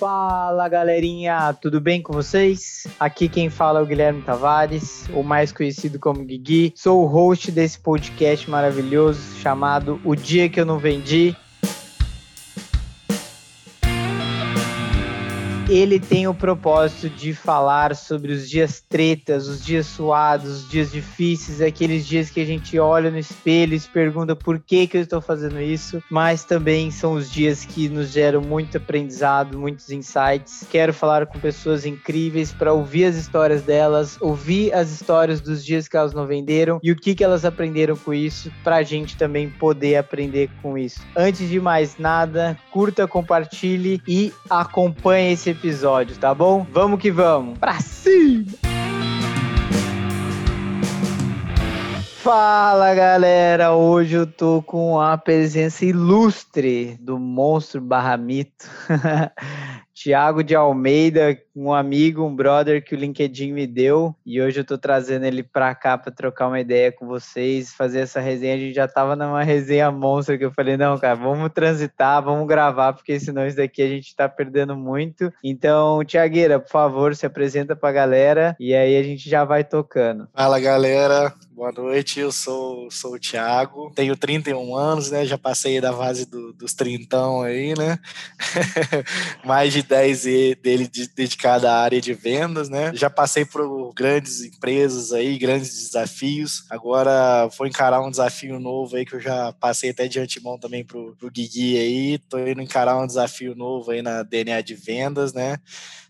Fala galerinha, tudo bem com vocês? Aqui quem fala é o Guilherme Tavares, o mais conhecido como Guigui. Sou o host desse podcast maravilhoso chamado O Dia Que Eu Não Vendi. Ele tem o propósito de falar sobre os dias tretas, os dias suados, os dias difíceis, aqueles dias que a gente olha no espelho e se pergunta por que, que eu estou fazendo isso, mas também são os dias que nos geram muito aprendizado, muitos insights. Quero falar com pessoas incríveis para ouvir as histórias delas, ouvir as histórias dos dias que elas não venderam e o que, que elas aprenderam com isso, para a gente também poder aprender com isso. Antes de mais nada, curta, compartilhe e acompanhe esse episódio, tá bom? Vamos que vamos. Pra cima! Fala galera, hoje eu tô com a presença ilustre do monstro barra mito, Tiago de Almeida, um amigo, um brother que o LinkedIn me deu, e hoje eu tô trazendo ele pra cá pra trocar uma ideia com vocês, fazer essa resenha. A gente já tava numa resenha monstra que eu falei: não, cara, vamos transitar, vamos gravar, porque senão isso daqui a gente tá perdendo muito. Então, Tiagueira, por favor, se apresenta pra galera e aí a gente já vai tocando. Fala galera, boa noite. Eu sou, sou o Thiago, tenho 31 anos, né? Já passei da fase do, dos trintão aí, né? Mais de 10 dele dedicado à área de vendas, né? Já passei por grandes empresas aí, grandes desafios. Agora vou encarar um desafio novo aí que eu já passei até de antemão também pro, pro Guigui aí. Tô indo encarar um desafio novo aí na DNA de vendas, né?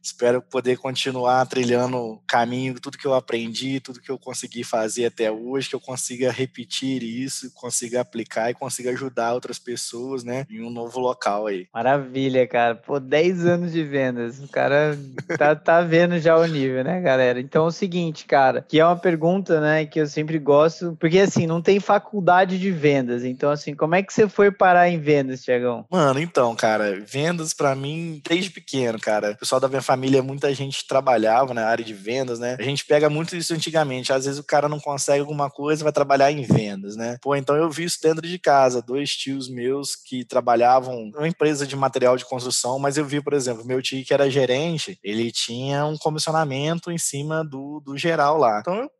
Espero poder continuar trilhando o caminho, tudo que eu aprendi, tudo que eu consegui fazer até hoje, que eu consiga repetir isso, consiga aplicar e consiga ajudar outras pessoas, né, em um novo local aí. Maravilha, cara. Pô, 10 anos de vendas. O cara tá, tá vendo já o nível, né, galera? Então é o seguinte, cara, que é uma pergunta, né, que eu sempre gosto, porque assim, não tem faculdade de vendas. Então, assim, como é que você foi parar em vendas, Tiagão? Mano, então, cara, vendas para mim, desde pequeno, cara. O pessoal da minha família, muita gente trabalhava na área de vendas, né? A gente pega muito isso antigamente. Às vezes o cara não consegue alguma coisa, vai trabalhar em vendas, né? Pô, então eu vi isso dentro de casa. Dois tios meus que trabalhavam numa empresa de material de construção, mas eu vi, por exemplo, meu tio que era gerente, ele tinha um comissionamento em cima do, do geral lá. Então eu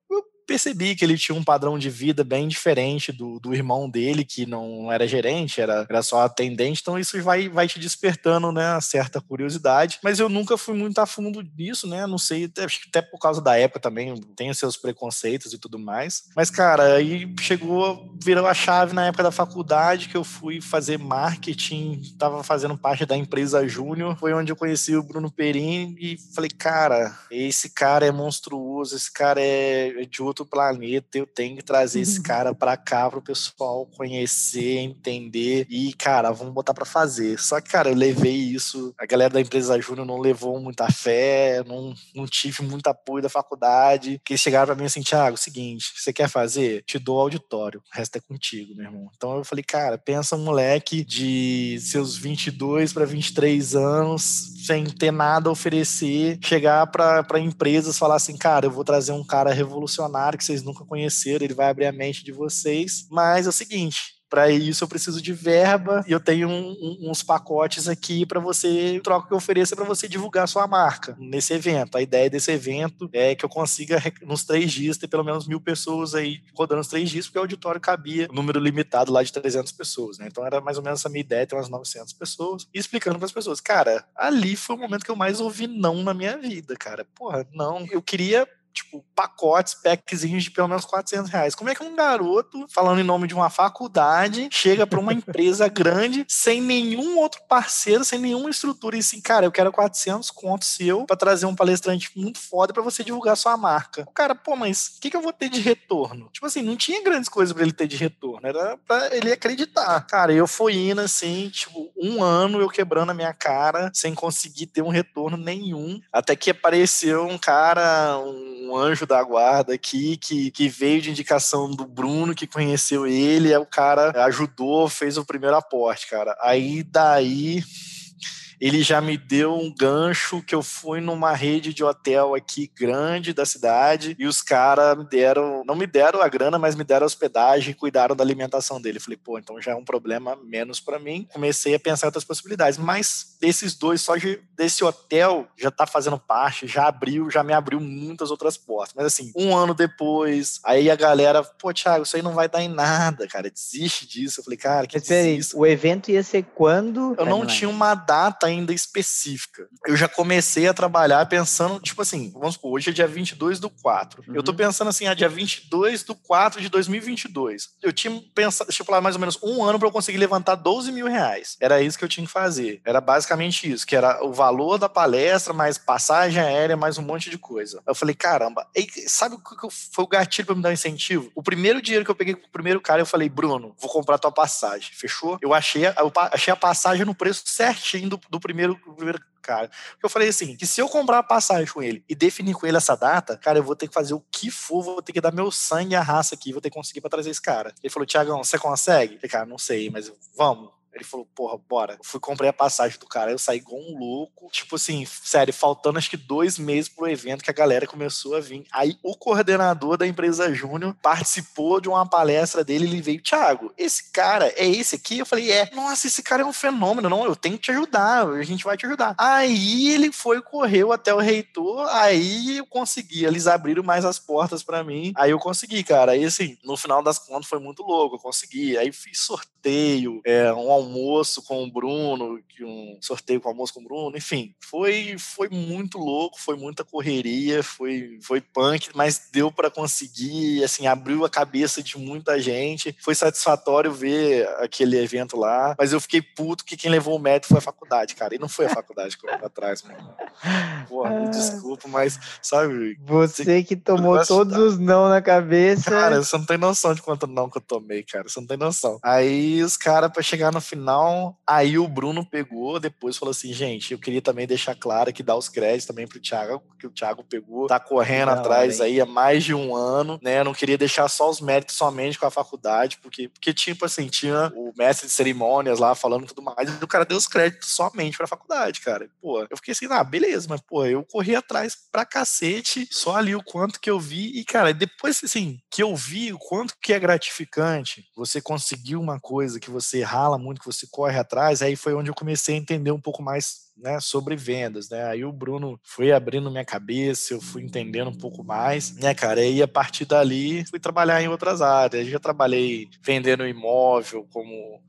percebi que ele tinha um padrão de vida bem diferente do, do irmão dele, que não era gerente, era, era só atendente. Então isso vai, vai te despertando, né, certa curiosidade. Mas eu nunca fui muito a fundo nisso, né? Não sei, até, até por causa da época também, tem seus preconceitos e tudo mais. Mas, cara, aí chegou, virou a chave na época da faculdade que eu fui fazer marketing, tava fazendo parte da empresa Júnior. Foi onde eu conheci o Bruno Perini e falei, cara, esse cara é monstruoso, esse cara é de outro outro planeta, eu tenho que trazer esse cara para cá pro pessoal conhecer, entender e, cara, vamos botar para fazer. Só que, cara, eu levei isso, a galera da empresa Júnior não levou muita fé, não, não tive muito apoio da faculdade, que eles chegaram para mim assim, Thiago, seguinte, você quer fazer? Te dou auditório, o resto é contigo, meu irmão. Então eu falei, cara, pensa um moleque de seus 22 para 23 anos, sem ter nada a oferecer, chegar para empresas falar assim, cara, eu vou trazer um cara revolucionário que vocês nunca conheceram, ele vai abrir a mente de vocês, mas é o seguinte, para isso eu preciso de verba e eu tenho um, um, uns pacotes aqui para você troca que eu ofereça para você divulgar sua marca nesse evento. A ideia desse evento é que eu consiga nos três dias ter pelo menos mil pessoas aí rodando os três dias, porque o auditório cabia um número limitado lá de 300 pessoas, né? Então era mais ou menos essa minha ideia, ter umas 900 pessoas e explicando para as pessoas, cara, ali foi o momento que eu mais ouvi não na minha vida, cara. Porra, não. Eu queria tipo, pacotes, packzinhos de pelo menos 400 reais. Como é que um garoto, falando em nome de uma faculdade, chega para uma empresa grande, sem nenhum outro parceiro, sem nenhuma estrutura, e assim, cara, eu quero 400 contos seu para trazer um palestrante muito foda para você divulgar sua marca. O cara, pô, mas o que, que eu vou ter de retorno? Tipo assim, não tinha grandes coisas para ele ter de retorno, era para ele acreditar. Cara, eu fui indo assim, tipo, um ano eu quebrando a minha cara, sem conseguir ter um retorno nenhum, até que apareceu um cara, um um anjo da guarda aqui que, que veio de indicação do Bruno, que conheceu ele, é o cara ajudou, fez o primeiro aporte, cara. Aí daí ele já me deu um gancho que eu fui numa rede de hotel aqui grande da cidade e os caras me deram, não me deram a grana, mas me deram a hospedagem e cuidaram da alimentação dele. Falei, pô, então já é um problema menos para mim. Comecei a pensar em outras possibilidades, mas desses dois, só de, desse hotel já tá fazendo parte, já abriu, já me abriu muitas outras portas. Mas assim, um ano depois, aí a galera, pô, Thiago, isso aí não vai dar em nada, cara, desiste disso. Eu falei, cara, que desiste. O evento ia ser quando? Eu não tinha uma data ainda específica. Eu já comecei a trabalhar pensando, tipo assim, vamos supor, hoje é dia 22 do 4. Uhum. Eu tô pensando assim, ah, dia 22 do 4 de 2022. Eu tinha pensado, lá, mais ou menos um ano para eu conseguir levantar 12 mil reais. Era isso que eu tinha que fazer. Era basicamente isso, que era o valor da palestra, mais passagem aérea, mais um monte de coisa. Eu falei, caramba, e sabe o que foi o gatilho para me dar um incentivo? O primeiro dinheiro que eu peguei com o primeiro cara, eu falei, Bruno, vou comprar tua passagem. Fechou? Eu achei, eu achei a passagem no preço certinho do, do primeiro, do primeiro cara. Eu falei assim, que se eu comprar a passagem com ele e definir com ele essa data, cara, eu vou ter que fazer o que for, vou ter que dar meu sangue e a raça aqui, vou ter que conseguir para trazer esse cara. Ele falou, Tiagão, você consegue? Eu falei, cara, não sei, mas vamos. Ele falou, porra, bora. Eu fui comprei a passagem do cara, eu saí igual um louco. Tipo assim, sério, faltando acho que dois meses pro evento que a galera começou a vir. Aí o coordenador da empresa Júnior participou de uma palestra dele, ele veio, Thiago, esse cara é esse aqui? Eu falei, é. Nossa, esse cara é um fenômeno, não, eu tenho que te ajudar, a gente vai te ajudar. Aí ele foi, correu até o reitor, aí eu consegui, eles abriram mais as portas para mim, aí eu consegui, cara. Aí assim, no final das contas foi muito louco, eu consegui. Aí fiz sorteio, é, um almoço com o Bruno, um sorteio com almoço com o Bruno, enfim, foi, foi muito louco, foi muita correria, foi, foi punk, mas deu para conseguir, assim, abriu a cabeça de muita gente, foi satisfatório ver aquele evento lá, mas eu fiquei puto que quem levou o mérito foi a faculdade, cara, e não foi a faculdade que eu vou atrás, mano. Porra, me ah. desculpa, mas, sabe... Você que tomou todos os não na cabeça... Cara, você não tem noção de quanto não que eu tomei, cara, você não tem noção. Aí os caras, pra chegar no final. Aí o Bruno pegou, depois falou assim: gente, eu queria também deixar claro que dar os créditos também pro Thiago, que o Thiago pegou, tá correndo atrás aí há mais de um ano, né? Eu não queria deixar só os méritos somente com a faculdade, porque, porque tipo assim, tinha o mestre de cerimônias lá falando tudo mais, e o cara deu os créditos somente pra faculdade, cara. Pô, eu fiquei assim, ah, beleza, mas pô, eu corri atrás pra cacete, só ali o quanto que eu vi, e cara, depois assim, que eu vi o quanto que é gratificante você conseguir uma coisa que você rala muito, que você corre atrás, aí foi onde eu comecei a entender um pouco mais né, sobre vendas, né? Aí o Bruno foi abrindo minha cabeça, eu fui entendendo um pouco mais, né, cara? E a partir dali fui trabalhar em outras áreas. Já trabalhei vendendo imóvel, como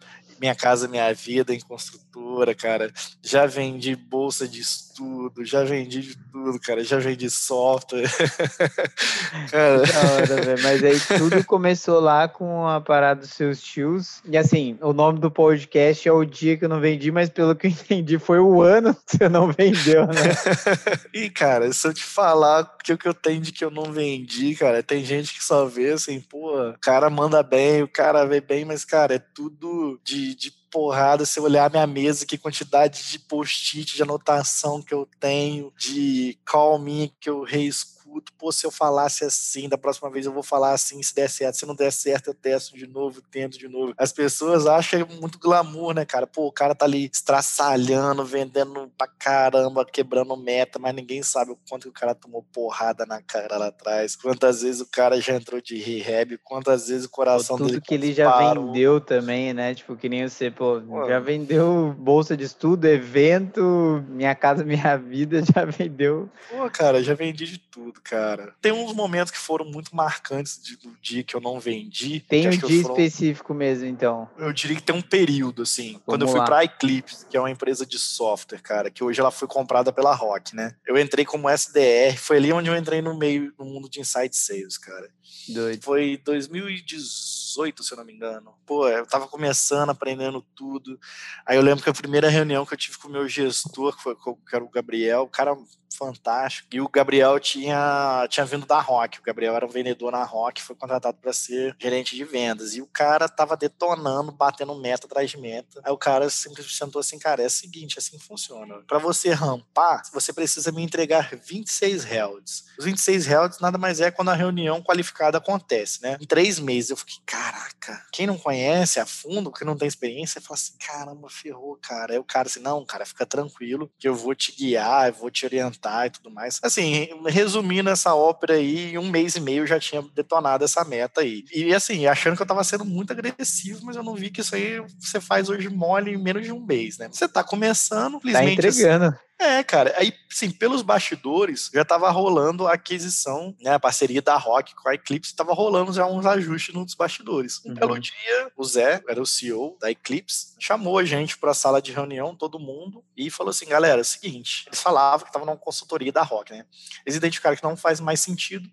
minha Casa Minha Vida em construtora, cara. Já vendi bolsa de estudo, já vendi de tudo, cara. Já vendi software. cara. Hora, Mas aí tudo começou lá com a parada dos seus tios. E assim, o nome do podcast é o dia que eu não vendi, mas pelo que eu entendi, foi o ano que você não vendeu, né? e, cara, se eu te falar o que eu tenho de que eu não vendi, cara, tem gente que só vê assim, pô, o cara manda bem, o cara vê bem, mas, cara, é tudo de de, porrada. Se eu olhar minha mesa, que quantidade de post-it, de anotação que eu tenho, de call me que eu reescuto escuto, pô, se eu falasse assim, da próxima vez eu vou falar assim, se der certo, se não der certo, eu testo de novo, tento de novo. As pessoas acham muito glamour, né, cara? Pô, o cara tá ali estraçalhando, vendendo pra caramba, quebrando meta, mas ninguém sabe o quanto que o cara tomou porrada na cara lá atrás, quantas vezes o cara já entrou de rehab, quantas vezes o coração pô, tudo dele que ele já parou. vendeu também, né? Tipo, que nem você, pô, pô, já vendeu bolsa de estudo, evento, minha casa, minha vida, já vendeu. Pô, cara, já vendi de tudo cara. Tem uns momentos que foram muito marcantes do dia que eu não vendi. Tem um dia foram... específico mesmo, então. Eu diria que tem um período, assim. Vamos quando eu fui lá. pra Eclipse, que é uma empresa de software, cara, que hoje ela foi comprada pela Rock, né? Eu entrei como SDR, foi ali onde eu entrei no meio, no mundo de Inside Sales, cara. Doido. Foi 2018, se eu não me engano. Pô, eu tava começando, aprendendo tudo. Aí eu lembro que a primeira reunião que eu tive com o meu gestor, que, foi, que era o Gabriel, o cara fantástico. E o Gabriel tinha, tinha vindo da Rock. O Gabriel era um vendedor na Rock, foi contratado para ser gerente de vendas. E o cara tava detonando, batendo meta atrás de meta. Aí o cara simplesmente sentou assim, cara, é o seguinte, assim funciona. Para você rampar, você precisa me entregar 26 helds. Os 26 helds nada mais é quando a reunião qualificada acontece, né? Em três meses. Eu fiquei, caraca, quem não conhece a fundo, que não tem experiência, fala assim, caramba, ferrou, cara. Aí o cara assim, não, cara, fica tranquilo, que eu vou te guiar, eu vou te orientar e tudo mais. Assim, resumindo essa ópera aí, em um mês e meio eu já tinha detonado essa meta aí. E assim, achando que eu tava sendo muito agressivo, mas eu não vi que isso aí você faz hoje mole em menos de um mês, né? Você tá começando, Tá entregando. Assim, é, cara. Aí, sim, pelos bastidores, já tava rolando a aquisição, né? A parceria da Rock com a Eclipse, tava rolando já uns ajustes nos bastidores. Um uhum. belo dia, o Zé, era o CEO da Eclipse, chamou a gente pra sala de reunião, todo mundo, e falou assim: galera, é o seguinte, eles falavam que tava numa consultoria da Rock, né? Eles identificaram que não faz mais sentido.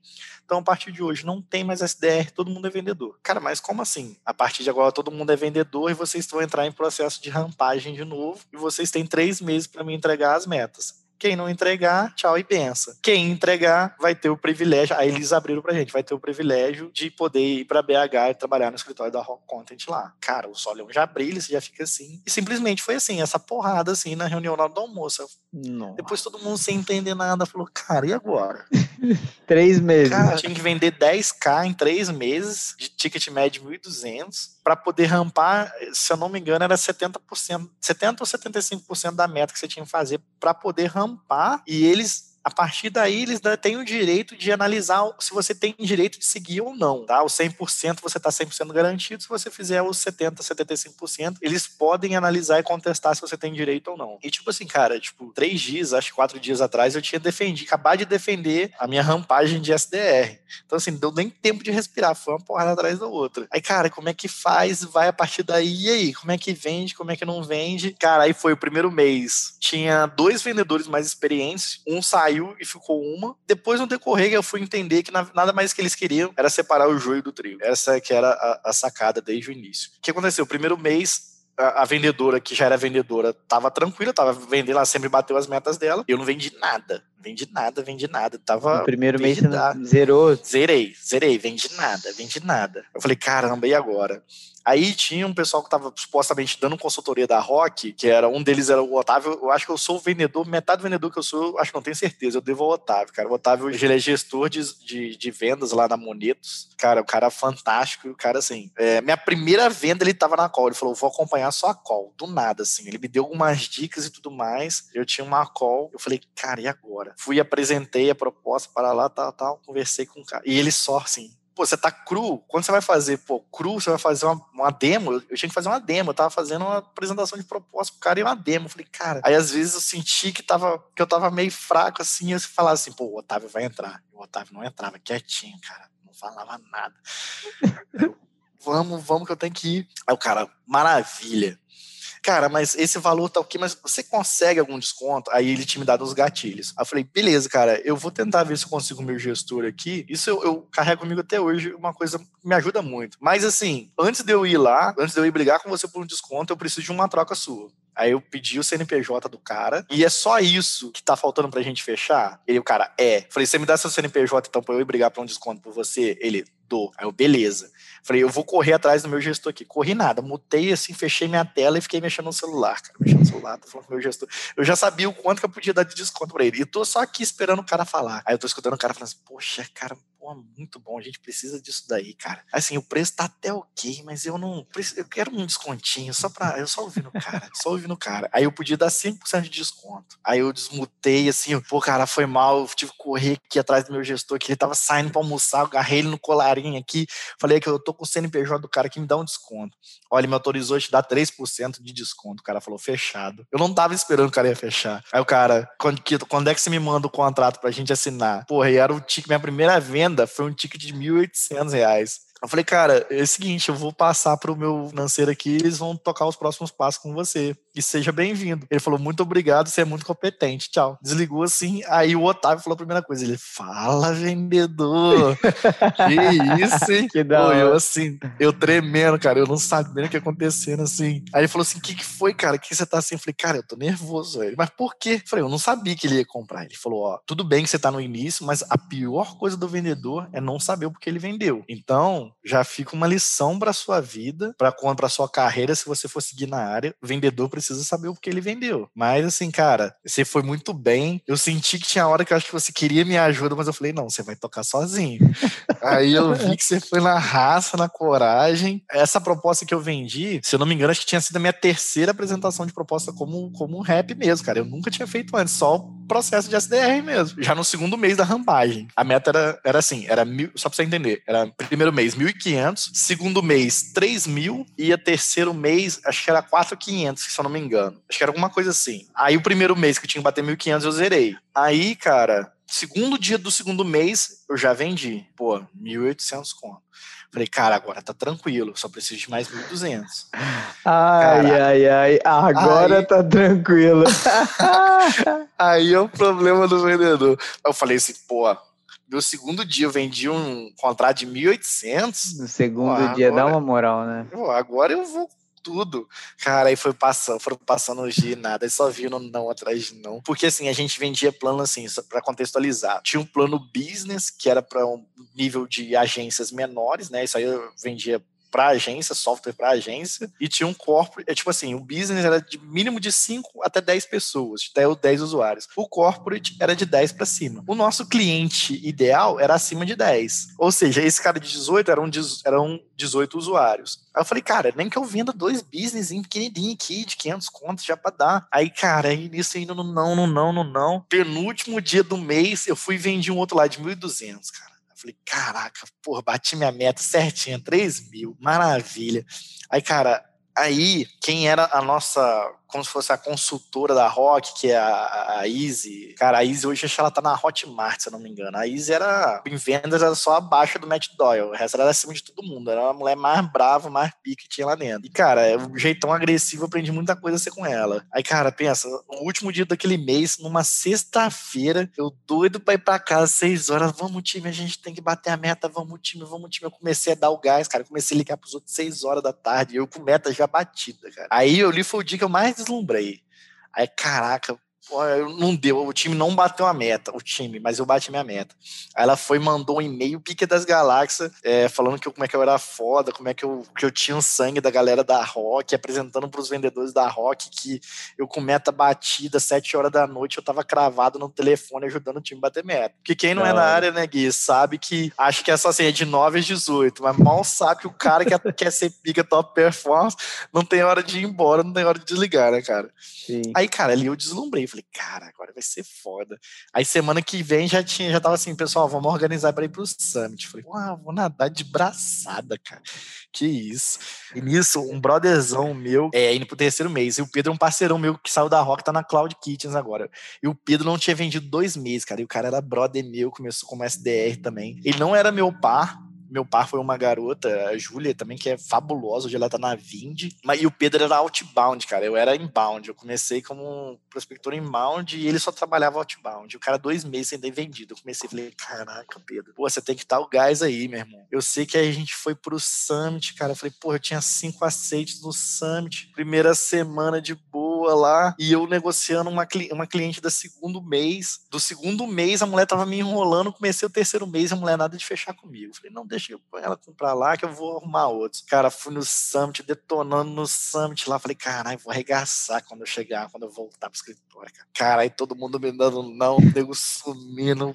Então, a partir de hoje, não tem mais SDR, todo mundo é vendedor. Cara, mas como assim? A partir de agora, todo mundo é vendedor e vocês vão entrar em processo de rampagem de novo e vocês têm três meses para me entregar as metas. Quem não entregar, tchau e pensa. Quem entregar vai ter o privilégio, aí eles abriram pra gente, vai ter o privilégio de poder ir pra BH e trabalhar no escritório da Rock Content lá. Cara, o Solão já brilha, você já fica assim. E simplesmente foi assim, essa porrada assim na reunião lá do almoço. Nossa. Depois todo mundo sem entender nada falou, cara, e agora? três meses. Cara, tinha que vender 10k em três meses, de ticket médio 1.200 para poder rampar, se eu não me engano, era 70%, 70 ou 75% da meta que você tinha que fazer para poder rampar. E eles a partir daí eles têm o direito de analisar se você tem direito de seguir ou não, tá? O 100% você está 100% garantido, se você fizer os 70, 75%, eles podem analisar e contestar se você tem direito ou não. E tipo assim, cara, tipo, três dias, acho que quatro dias atrás, eu tinha defendido, acabar de defender a minha rampagem de SDR. Então assim, não deu nem tempo de respirar, foi uma porrada atrás da outra. Aí, cara, como é que faz? Vai a partir daí, e aí? Como é que vende? Como é que não vende? Cara, aí foi o primeiro mês. Tinha dois vendedores mais experientes, um saiu saiu e ficou uma. Depois, no decorrer, eu fui entender que nada mais que eles queriam era separar o joio do trigo. Essa que era a, a sacada desde o início. O que aconteceu? O primeiro mês, a, vendedora, que já era vendedora, tava tranquila, tava vendendo, ela sempre bateu as metas dela. Eu não vendi nada. Vendi nada, vendi nada. Tava. No primeiro mês você zerou? Zerei, zerei, vendi nada, vendi nada. Eu falei, caramba, e agora? Aí tinha um pessoal que estava supostamente dando consultoria da Rock, que era um deles era o Otávio. Eu acho que eu sou o vendedor, metade do vendedor que eu sou, eu acho que não tenho certeza. Eu devo ao Otávio, cara. O Otávio, ele é gestor de, de, de vendas lá na Monetos. Cara, o cara é fantástico. O cara, assim, é, minha primeira venda ele tava na call. Ele falou: vou acompanhar só a call, do nada, assim. Ele me deu algumas dicas e tudo mais. Eu tinha uma call. Eu falei, cara, e agora? Fui, apresentei a proposta para lá, tal, tal. Conversei com o cara. E ele só, assim, pô, você tá cru. Quando você vai fazer, pô, cru, você vai fazer uma, uma demo. Eu, tinha que fazer uma demo. Eu tava fazendo uma apresentação de proposta pro cara e uma demo. Eu falei, cara. Aí às vezes eu senti que, tava, que eu tava meio fraco assim. Eu falava assim, pô, o Otávio vai entrar. O Otávio não entrava, quietinho, cara. Não falava nada. Eu, vamos, vamos que eu tenho que ir. Aí o cara, maravilha cara, mas esse valor tá ok, mas você consegue algum desconto? Aí ele tinha me dado os gatilhos. Aí eu falei, beleza, cara, eu vou tentar ver se eu consigo meu gestor aqui. Isso eu, eu carrego comigo até hoje, uma coisa que me ajuda muito. Mas assim, antes de eu ir lá, antes de eu ir brigar com você por um desconto, eu preciso de uma troca sua. Aí eu pedi o CNPJ do cara, e é só isso que tá faltando pra gente fechar? Ele, o cara, é. Falei, você me dá seu CNPJ então pra eu ir brigar pra um desconto por você? Ele, dou. Aí eu, beleza. Falei, eu vou correr atrás do meu gestor aqui. Corri nada, mutei assim, fechei minha tela e fiquei mexendo no celular, cara. Mexendo no celular, tô falando com o meu gestor. Eu já sabia o quanto que eu podia dar de desconto pra ele. E tô só aqui esperando o cara falar. Aí eu tô escutando o cara falando assim, poxa, cara, muito bom, a gente precisa disso daí, cara. Assim, o preço tá até ok, mas eu não. Eu quero um descontinho, só pra. Eu só ouvindo o cara, só ouvindo o cara. Aí eu podia dar 5% de desconto. Aí eu desmutei, assim, pô, cara, foi mal, eu tive que correr aqui atrás do meu gestor, que ele tava saindo pra almoçar, eu agarrei ele no colarinho aqui, falei que eu tô com o CNPJ do cara que me dá um desconto. Olha, ele me autorizou a te dar 3% de desconto. O cara falou, fechado. Eu não tava esperando que o cara ia fechar. Aí o cara, quando, quando é que você me manda o contrato pra gente assinar? Porra, e era o ticket, minha primeira venda foi um ticket de 1.800 reais. Eu falei, cara, é o seguinte, eu vou passar para o meu financeiro aqui, eles vão tocar os próximos passos com você. E seja bem-vindo. Ele falou, muito obrigado, você é muito competente, tchau. Desligou assim, aí o Otávio falou a primeira coisa, ele, fala, vendedor. que isso, hein? Que da Pô, eu assim, eu tremendo, cara, eu não sabendo o que acontecendo, assim. Aí ele falou assim, o que, que foi, cara? O que você tá assim? Eu falei, cara, eu tô nervoso. Ele, mas por quê? Eu falei, eu não sabia que ele ia comprar. Ele falou, ó, tudo bem que você tá no início, mas a pior coisa do vendedor é não saber o que ele vendeu. Então, Então, já fica uma lição para sua vida, para para sua carreira, se você for seguir na área. O vendedor precisa saber o que ele vendeu. Mas assim, cara, você foi muito bem. Eu senti que tinha hora que eu acho que você queria minha ajuda, mas eu falei, não, você vai tocar sozinho. Aí eu vi que você foi na raça, na coragem. Essa proposta que eu vendi, se eu não me engano, acho que tinha sido a minha terceira apresentação de proposta como, como rap mesmo, cara. Eu nunca tinha feito antes, só o processo de SDR mesmo. Já no segundo mês da rampagem. A meta era, era assim, era mil, só pra você entender, era primeiro mês 1.500, segundo mês 3.000 e a terceiro mês acho que era 4.500, se eu não me engano. Acho que era alguma coisa assim. Aí o primeiro mês que eu tinha que bater 1.500 eu zerei. Aí, cara, segundo dia do segundo mês eu já vendi. Pô, 1.800 conto. Falei, cara, agora tá tranquilo, só preciso de mais 1.200. Ai, Caraca. ai, ai, agora aí... tá tranquilo. aí é o problema do vendedor. Eu falei assim, pô, meu segundo dia eu vendi um contrato de 1.800. No segundo pô, dia agora, dá uma moral, né? Pô, agora eu vou tudo. Cara, aí foi passando, foram passando os dias e nada, e só vindo não atrás de não. Porque assim, a gente vendia plano assim, para contextualizar. Tinha um plano business, que era para um nível de agências menores, né? Isso aí eu vendia para agência, software para agência, e tinha um corporate, é tipo assim, o business era de mínimo de 5 até 10 pessoas, até 10 usuários. O corporate era de 10 para cima. O nosso cliente ideal era acima de 10. Ou seja, esse cara de 18 eram, eram 18 usuários. Aí eu falei, cara, nem que eu venda dois business pequenininho aqui, de 500 contos, já pra dar. Aí, cara, aí nisso ainda não, no não, no não. Penúltimo dia do mês, eu fui e vendi um outro lá de 1.200, cara. Falei, caraca, porra, bati minha meta certinha, 3 mil, maravilha. Aí, cara, aí, quem era a nossa como se fosse a consultora da Rock, que é a, a Easy. Cara, a Easy hoje acho que ela tá na Hotmart, se eu não me engano. A Easy era, em vendas, era só abaixo do Matt Doyle. O resto era acima de todo mundo. Era a mulher mais brava, mais pique que tinha lá dentro. E, cara, é um jeitão agressivo, aprendi muita coisa a ser com ela. Aí, cara, pensa, no último dia daquele mês, numa sexta-feira, eu doido pra ir pra casa, seis horas, vamos time, a gente tem que bater a meta, vamos time, vamos time. Eu comecei a dar o gás, cara, comecei a ligar pros outros seis horas da tarde, eu com meta já batida, cara. Aí eu li foi o dia que eu mais deslumbrei. Aí, caraca, não deu, o time não bateu a meta, o time, mas eu bati minha meta. Aí ela foi mandou um e-mail pique das galáxias, é, falando que eu, como é que eu era foda, como é que eu, que eu tinha o sangue da galera da Rock, apresentando para os vendedores da Rock que eu com meta batida, sete horas da noite, eu tava cravado no telefone ajudando o time a bater meta. Porque quem não, não é na área, né, Gui, sabe que acho que essa assim é de 9 às 18, mas mal sabe que o cara que quer ser pica top performance não tem hora de ir embora, não tem hora de desligar, né, cara? Sim. Aí, cara, ali eu deslumbrei, falei, cara, agora vai ser foda. Aí semana que vem já tinha, já tava assim, pessoal, vamos organizar para ir pro Summit. Falei, uau, vou nadar de braçada, cara. Que isso. E nisso, um brotherzão meu, é, indo pro terceiro mês. E o Pedro é um parceirão meu que saiu da Rock, tá na Cloud Kitchens agora. E o Pedro não tinha vendido dois meses, cara. E o cara era brother meu, começou como SDR também. Ele não era meu par, meu par foi uma garota, a Júlia também, que é fabulosa, hoje ela tá na Vind. Mas, e o Pedro era outbound, cara. Eu era inbound. Eu comecei como prospector inbound e ele só trabalhava outbound. O cara, dois meses sem ter vendido. Eu comecei falei, caraca, Pedro, pô, você tem que estar o gás aí, meu irmão. Eu sei que a gente foi pro Summit, cara. Eu falei, pô, eu tinha cinco aceites no Summit. Primeira semana de boa lá. E eu negociando uma, uma cliente da segundo mês. Do segundo mês, a mulher tava me enrolando. Comecei o terceiro mês, a mulher nada de fechar comigo. Eu falei, não, deixa deixa ela comprar lá que eu vou arrumar outros. Cara, fui no Summit, detonando no Summit lá. Falei, caralho, vou arregaçar quando eu chegar, quando eu voltar pro escritório. Cara, aí todo mundo me dando não, nego sumindo.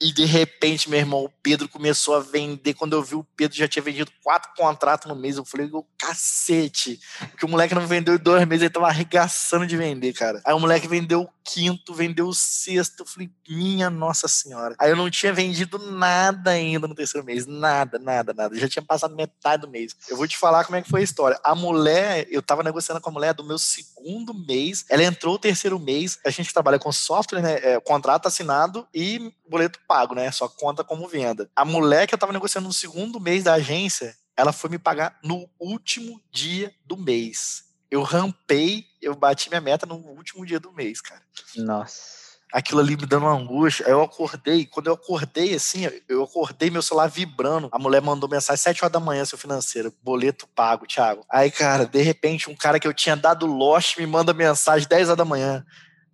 E de repente, meu irmão, o Pedro começou a vender. Quando eu vi o Pedro já tinha vendido quatro contratos no mês, eu falei, o cacete. Porque o moleque não vendeu em dois meses, ele tava arregaçando de vender, cara. Aí o moleque vendeu quinto, vendeu o sexto. Eu falei, minha Nossa Senhora. Aí eu não tinha vendido nada ainda no terceiro mês. Nada, nada, nada. Já tinha passado metade do mês. Eu vou te falar como é que foi a história. A mulher, eu tava negociando com a mulher do meu segundo mês. Ela entrou o terceiro mês. A gente trabalha com software, né? É, contrato assinado e boleto pago, né? Só conta como venda. A mulher que eu tava negociando no segundo mês da agência, ela foi me pagar no último dia do mês. Eu rampei, eu bati minha meta no último dia do mês, cara. Nossa. Aquilo ali me dando uma angústia. Aí eu acordei, quando eu acordei assim, eu acordei meu celular vibrando. A mulher mandou mensagem 7 horas da manhã, seu financeiro, boleto pago, Thiago. Aí, cara, de repente, um cara que eu tinha dado lost me manda mensagem 10 horas da manhã.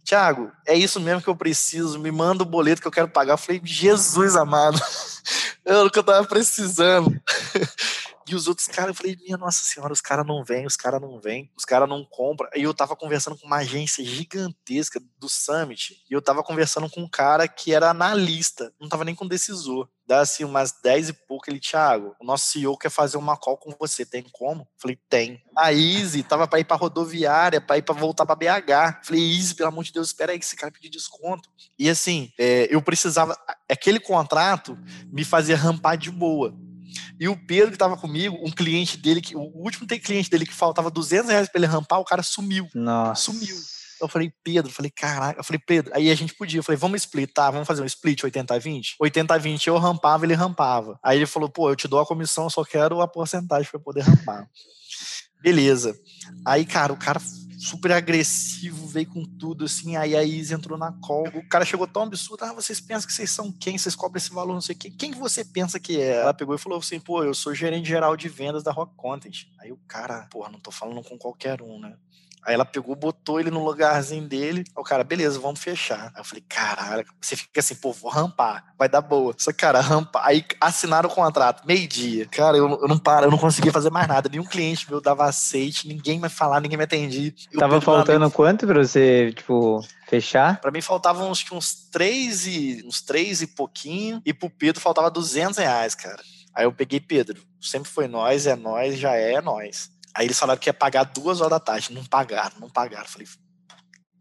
Tiago, é isso mesmo que eu preciso, me manda o boleto que eu quero pagar. Eu falei, Jesus amado, é o que eu tava precisando. E os outros caras, eu falei, minha nossa senhora, os caras não vêm, os caras não vêm, os caras não compram. E eu tava conversando com uma agência gigantesca do Summit, e eu tava conversando com um cara que era analista, não tava nem com decisor. Dá assim umas 10 e pouco, ele, Thiago, o nosso CEO quer fazer uma call com você, tem como? Falei, tem. A Easy tava pra ir pra rodoviária, pra ir pra voltar pra BH. Falei, Easy, pelo amor de Deus, espera aí que esse cara pediu desconto. E assim, é, eu precisava, aquele contrato me fazia rampar de boa. E o Pedro que estava comigo, um cliente dele, que, o último cliente dele que faltava 200 reais para ele rampar, o cara sumiu. Nossa. Sumiu. Eu falei, Pedro, eu falei, caraca, eu falei, Pedro, aí a gente podia, eu falei, vamos splitar, vamos fazer um split 80-20? 80-20 eu rampava, ele rampava. Aí ele falou, pô, eu te dou a comissão, eu só quero a porcentagem para poder rampar. Beleza. Aí, cara, o cara super agressivo, veio com tudo, assim, aí a Izzy entrou na call, o cara chegou tão absurdo, ah, vocês pensam que vocês são quem? Vocês cobram esse valor, não sei o quê. Quem que você pensa que é? Ela pegou e falou assim, pô, eu sou gerente geral de vendas da Rock Content. Aí o cara, porra, não tô falando com qualquer um, né? Aí ela pegou, botou ele no lugarzinho dele. Aí o cara, beleza, vamos fechar. Aí eu falei, caralho, você fica assim, pô, vou rampar, vai dar boa. Só cara, rampar. Aí assinaram o contrato, meio-dia. Cara, eu, eu não paro, eu não conseguia fazer mais nada. Nenhum cliente meu dava aceite, ninguém me falava, ninguém me atendia. E Tava faltando quanto pra você, tipo, fechar? Pra mim faltavam uns, uns três e uns três e pouquinho. E pro Pedro faltava 200 reais, cara. Aí eu peguei Pedro, sempre foi nós, é nós, já é, é nós. Aí eles falaram que ia pagar duas horas da tarde. Não pagaram, não pagaram. Falei,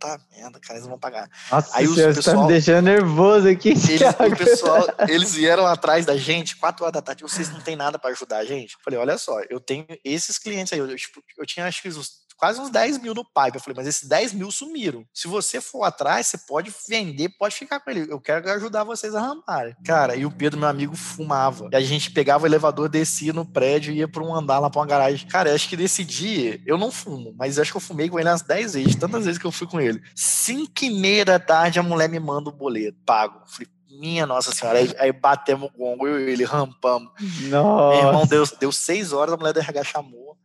puta merda, cara, eles não vão pagar. Nossa, aí o pessoal, tá me deixando nervoso aqui. Eles, o pessoal, eles vieram atrás da gente, quatro horas da tarde, vocês não tem nada para ajudar a gente? Falei, olha só, eu tenho esses clientes aí, eu, tipo, eu tinha acho que uns quase uns 10 mil no pipe. Eu falei, mas esses 10 mil sumiram. Se você for atrás, você pode vender, pode ficar com ele. Eu quero ajudar vocês a ramparem. Cara, e o Pedro, meu amigo, fumava. E a gente pegava o elevador, descia no prédio e ia para um andar lá para uma garagem. Cara, acho que nesse dia, eu não fumo, mas acho que eu fumei com ele umas 10 vezes, tantas vezes que eu fui com ele. 5 e meia da tarde, a mulher me manda o boleto, pago. falei, minha Nossa Senhora. Aí, aí batemos o gongo, eu e ele rampamos. Nossa. Meu irmão, deu, deu seis horas, a mulher do RH chamou.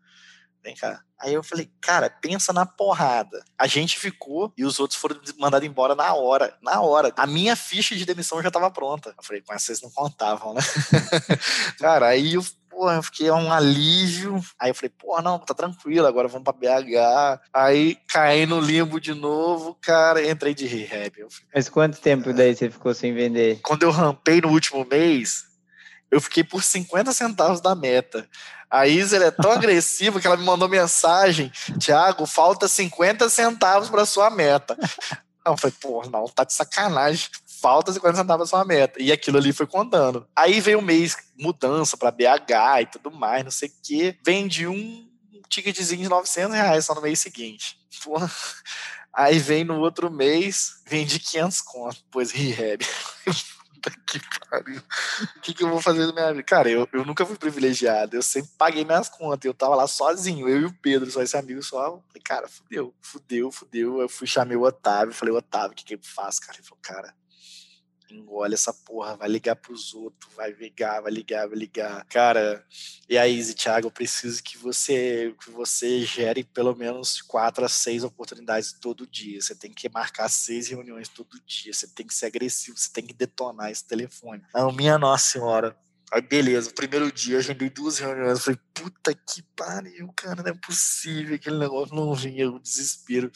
Vem cá. Aí eu falei, cara, pensa na porrada. A gente ficou e os outros foram mandados embora na hora. Na hora. A minha ficha de demissão já estava pronta. Eu falei, mas vocês não contavam, né? cara, aí eu porra, eu fiquei um alívio. Aí eu falei, porra, não, tá tranquilo, agora vamos pra BH. Aí caí no limbo de novo, cara, entrei de rehab. Falei, Mas quanto tempo daí você ficou sem vender? Quando eu rampei no último mês, eu fiquei por 50 centavos da meta. A Isa é tão agressiva que ela me mandou mensagem: Tiago, falta 50 centavos para sua meta. Eu falei, pô, não, tá de sacanagem. Falta 50 centavos para sua meta. E aquilo ali foi contando. Aí veio o mês, mudança para BH e tudo mais, não sei o quê. Vendi um ticketzinho de 900 reais só no mês seguinte. Pô. Aí vem no outro mês, vendi 500 conto, depois rehab. Puta que pariu. O que, que eu vou fazer da minha vida? Cara, eu, eu nunca fui privilegiado. Eu sempre paguei minhas contas. Eu tava lá sozinho, eu e o Pedro, só esse amigo só. Falei, cara, fudeu, fudeu, fudeu. Eu fui chamei o Otávio, falei, Otávio, o que, que eu faço, cara? Ele falou, cara, engole essa porra, vai ligar pros outros, vai ligar, vai ligar, vai ligar. Cara, e aí, Thiago, eu preciso que você, que você gere pelo menos quatro a seis oportunidades todo dia. Você tem que marcar seis reuniões todo dia. Você tem que ser agressivo, você tem que detonar esse telefone. Não, minha nossa senhora. Aí, beleza, o primeiro dia eu agendei duas reuniões. Eu falei, puta que pariu, cara, não é possível. Aquele negócio não vinha, o desespero.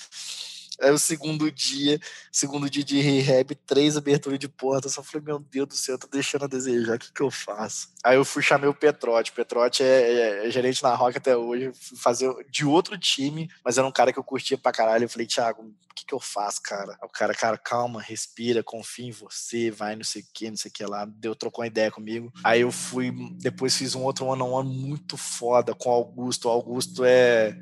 Aí o segundo dia, segundo dia de rehab, três aberturas de porta. Eu só falei, meu Deus do céu, tô deixando a desejar, o que, que eu faço? Aí eu fui chamei o Petrote. O Petrote é, é, é, gerente na Rock até hoje, fazer de outro time, mas era um cara que eu curtia pra caralho. Eu falei, Thiago, o que, que eu faço, cara? Aí o cara, cara, calma, respira, confia em você, vai não sei o que, não sei o que lá. Deu, trocou uma ideia comigo. Aí eu fui, depois fiz um outro one-on-one -on -one muito foda com o Augusto. O Augusto é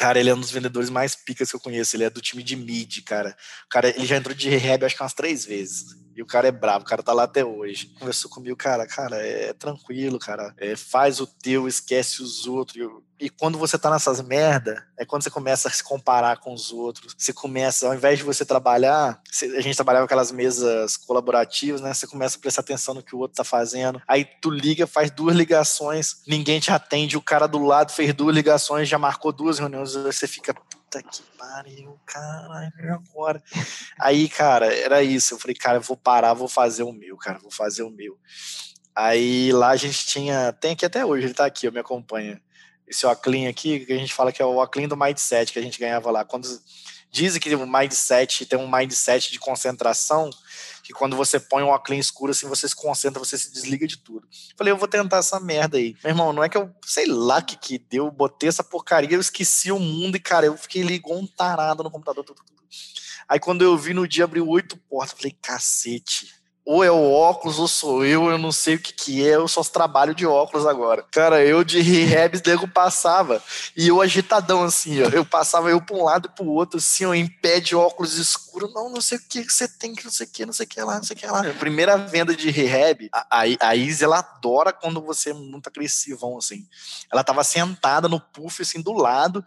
Cara, ele é um dos vendedores mais picas que eu conheço. Ele é do time de mid, cara. O cara, ele já entrou de rehab acho que umas três vezes. E o cara é bravo, o cara tá lá até hoje. Conversou comigo, cara, cara, é tranquilo, cara. É, faz o teu, esquece os outros. E quando você tá nessas merda, é quando você começa a se comparar com os outros. Você começa, ao invés de você trabalhar, a gente trabalhava aquelas mesas colaborativas, né? Você começa a prestar atenção no que o outro tá fazendo. Aí tu liga, faz duas ligações, ninguém te atende, o cara do lado fez duas ligações, já marcou duas reuniões, você fica, puta que pariu, caralho, agora? Aí, cara, era isso. Eu falei, cara, eu vou parar, vou fazer o meu, cara, vou fazer o meu. Aí lá a gente tinha. Tem aqui até hoje, ele tá aqui, eu me acompanha. Esse Oclean aqui, que a gente fala que é o Oclean do Mindset que a gente ganhava lá. Quando dizem que o Mindset tem um mindset de concentração, que quando você põe um óculos escuro, assim, você se concentra, você se desliga de tudo. Falei, eu vou tentar essa merda aí. Meu irmão, não é que eu, sei lá que que deu, botei essa porcaria, eu esqueci o mundo e, cara, eu fiquei igual um tarado no computador. Aí quando eu vi no dia, abriu oito portas, falei, cacete ou é o óculos ou sou eu, eu não sei o que que é, eu só trabalho de óculos agora. Cara, eu de rehab, nego passava, e eu agitadão assim, ó, eu passava eu pra um lado e pro outro, assim, ó, em pé de óculos não, não sei o que você tem, que não sei o que, não sei o que lá, não sei o que lá. Primeira venda de rehab, a, a, Izzy, ela adora quando você é muito agressivão, assim. Ela tava sentada no puff, assim, do lado,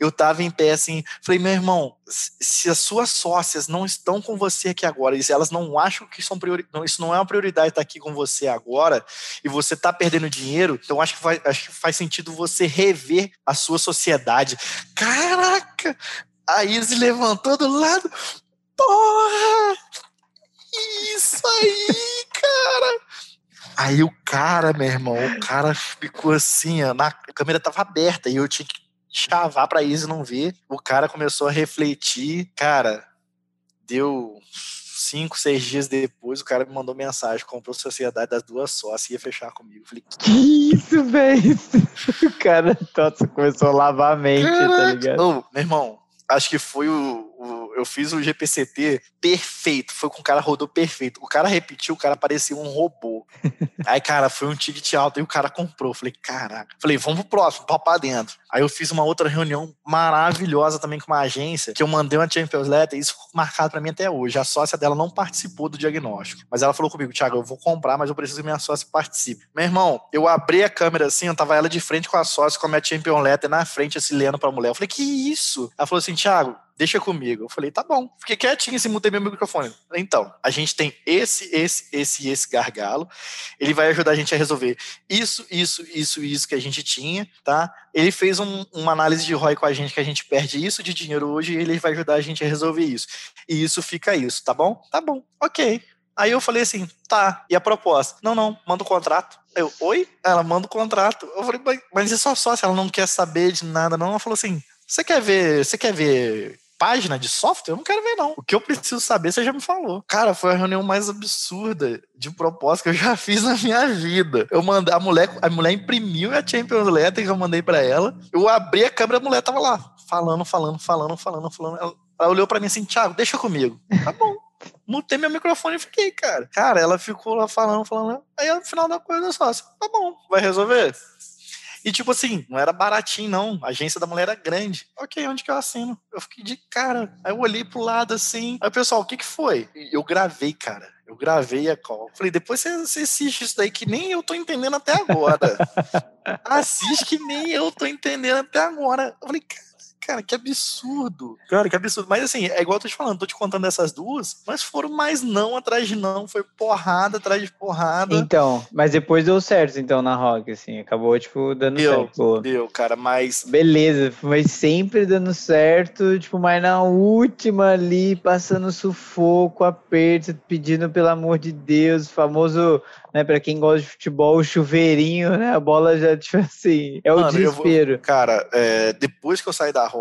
eu tava em pé, assim, falei, meu irmão, se as suas sócias não estão com você aqui agora, e se elas não acham que são priori não, isso não é uma prioridade estar aqui com você agora e você está perdendo dinheiro, então acho que, faz, acho que faz sentido você rever a sua sociedade. Caraca! A Izzy levantou do lado. Porra! Isso aí, cara! Aí o cara, meu irmão, o cara ficou assim, ó, na, a câmera tava aberta e eu tinha que chavar pra Izzy não ver. O cara começou a refletir. Cara, deu cinco, seis dias depois, o cara me mandou mensagem, comprou sociedade das duas sócias e ia fechar comigo. Eu falei, que isso, velho? O cara nossa, começou a lavar a mente, tá Caraca. tá ligado? Ô, meu irmão, acho que foi o, o, eu fiz o GPCT perfeito, foi com o cara rodou perfeito. O cara repetiu, o cara parecia um robô. Aí, cara, foi um ticket alto e o cara comprou. Falei, caraca. Falei, vamos pro próximo, pau pra dentro. Aí eu fiz uma outra reunião maravilhosa também com uma agência, que eu mandei uma Champions Letter, e isso ficou marcado para mim até hoje. A sócia dela não participou do diagnóstico, mas ela falou comigo, Thiago, eu vou comprar, mas eu preciso que minha sócia participe. Meu irmão, eu abri a câmera assim, eu tava ela de frente com a sócia, com a minha Champions Letter na frente, assim, lendo pra mulher. Eu falei, que isso? Ela falou assim, Thiago, deixa comigo. Eu falei, tá bom. Fiquei quietinho assim, mutei meu microfone. Então, a gente tem esse, esse, esse e esse gargalo. Ele vai ajudar a gente a resolver isso, isso, isso isso que a gente tinha, tá? Ele fez um, uma análise de ROI com a gente que a gente perde isso de dinheiro hoje e ele vai ajudar a gente a resolver isso. E isso fica isso, tá bom? Tá bom, ok. Aí eu falei assim, tá, e a proposta? Não, não, manda o contrato. Eu, oi? Ela manda o contrato. Eu falei, mas é só sócio, ela não quer saber de nada, não. Ela falou assim, você quer ver, você quer ver página de software, eu não quero ver, não. O que eu preciso saber, você já me falou. Cara, foi a reunião mais absurda de propósito que eu já fiz na minha vida. Eu mandei, a mulher, a mulher imprimiu a Champions Letter que eu mandei para ela. Eu abri a câmera, a mulher tava lá, falando, falando, falando, falando, falando. Ela, ela olhou para mim assim, Thiago, deixa comigo. Tá bom. Mutei meu microfone e fiquei, cara. Cara, ela ficou lá falando, falando. Aí no final da coisa, só assim, tá bom, vai resolver? E tipo assim, não era baratinho, não. A agência da mulher era grande. Ok, onde que eu assino? Eu fiquei de cara. Aí eu olhei pro lado assim. Aí o pessoal, o que que foi? Eu gravei, cara. Eu gravei a call. Falei, depois você, você assiste isso daí que nem eu tô entendendo até agora. Assiste que nem eu tô entendendo até agora. Eu falei, cara Cara, que absurdo. Cara, que absurdo. Mas assim, é igual eu tô te falando, tô te contando essas duas, mas foram mais não atrás de não, foi porrada atrás de porrada. Então, mas depois deu certo, então, na Rock, assim, acabou, tipo, dando deu, certo. Pô. Deu, cara, mas... Beleza, mas sempre dando certo, tipo, mas na última ali, passando sufoco, aperto, pedindo pelo amor de Deus, famoso né? Para quem gosta de futebol, o chuveirinho, né? A bola já, tipo assim, é Mano, o desespero. Vou, cara, é, depois que eu saí da Rock,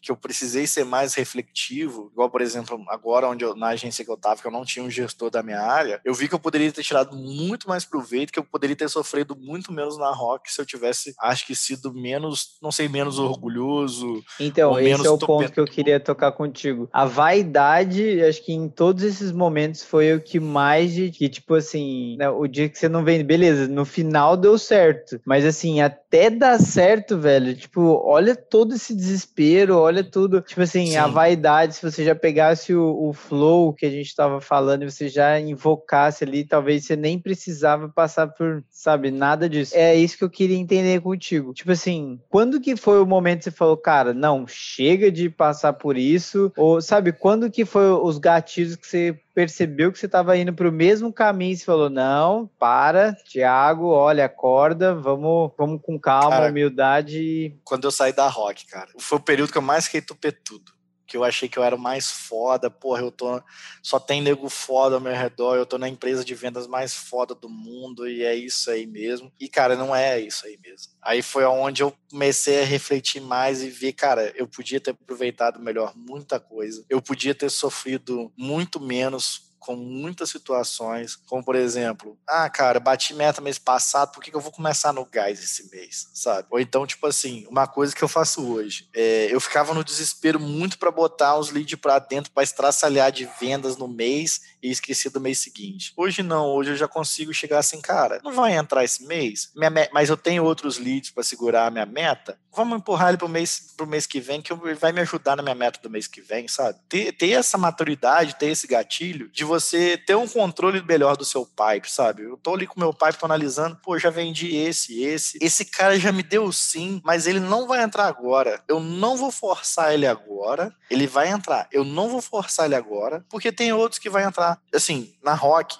que eu precisei ser mais refletivo, igual, por exemplo, agora onde eu, na agência que eu tava, que eu não tinha um gestor da minha área, eu vi que eu poderia ter tirado muito mais proveito, que eu poderia ter sofrido muito menos na Rock se eu tivesse, acho que, sido menos, não sei, menos orgulhoso. Então, esse é o ponto que eu queria tocar contigo. A vaidade, acho que em todos esses momentos foi o que mais de que, tipo assim, né, o dia que você não vende, beleza, no final deu certo. Mas assim, até dar certo, velho, tipo, olha todo esse desespero, olha tudo. Tipo assim, Sim. a vaidade, se você já pegasse o, o flow que a gente tava falando e você já invocasse ali, talvez você nem precisava passar por, sabe, nada disso. É isso que eu queria entender contigo. Tipo assim, quando que foi o momento que você falou, cara, não, chega de passar por isso? Ou, sabe, quando que foi os gatilhos que você percebeu que você estava indo para o mesmo caminho e você falou: não, para, Thiago, olha, acorda, vamos, vamos com calma, cara, humildade. Quando eu saí da rock, cara, foi o período que eu mais fiquei tupetudo. Que eu achei que eu era o mais foda, porra, eu tô só tem nego foda ao meu redor, eu tô na empresa de vendas mais foda do mundo e é isso aí mesmo. E cara, não é isso aí mesmo. Aí foi onde eu comecei a refletir mais e ver, cara, eu podia ter aproveitado melhor muita coisa. Eu podia ter sofrido muito menos com muitas situações, como por exemplo, ah, cara, bati meta mês passado, por que, que eu vou começar no gás esse mês, sabe? Ou então, tipo assim, uma coisa que eu faço hoje, é, eu ficava no desespero muito para botar os leads para dentro para estraçalhar de vendas no mês e esqueci do mês seguinte. Hoje não, hoje eu já consigo chegar assim, cara, não vai entrar esse mês, mas eu tenho outros leads para segurar a minha meta, vamos empurrar ele pro mês, pro mês que vem, que vai me ajudar na minha meta do mês que vem, sabe? Ter, ter essa maturidade, ter esse gatilho de você ter um controle melhor do seu pipe, sabe? Eu tô ali com meu pipe, tô analisando, pô, já vendi esse, esse. Esse cara já me deu sim, mas ele não vai entrar agora. Eu não vou forçar ele agora. Ele vai entrar. Eu não vou forçar ele agora, porque tem outros que vai entrar. Assim, na rock,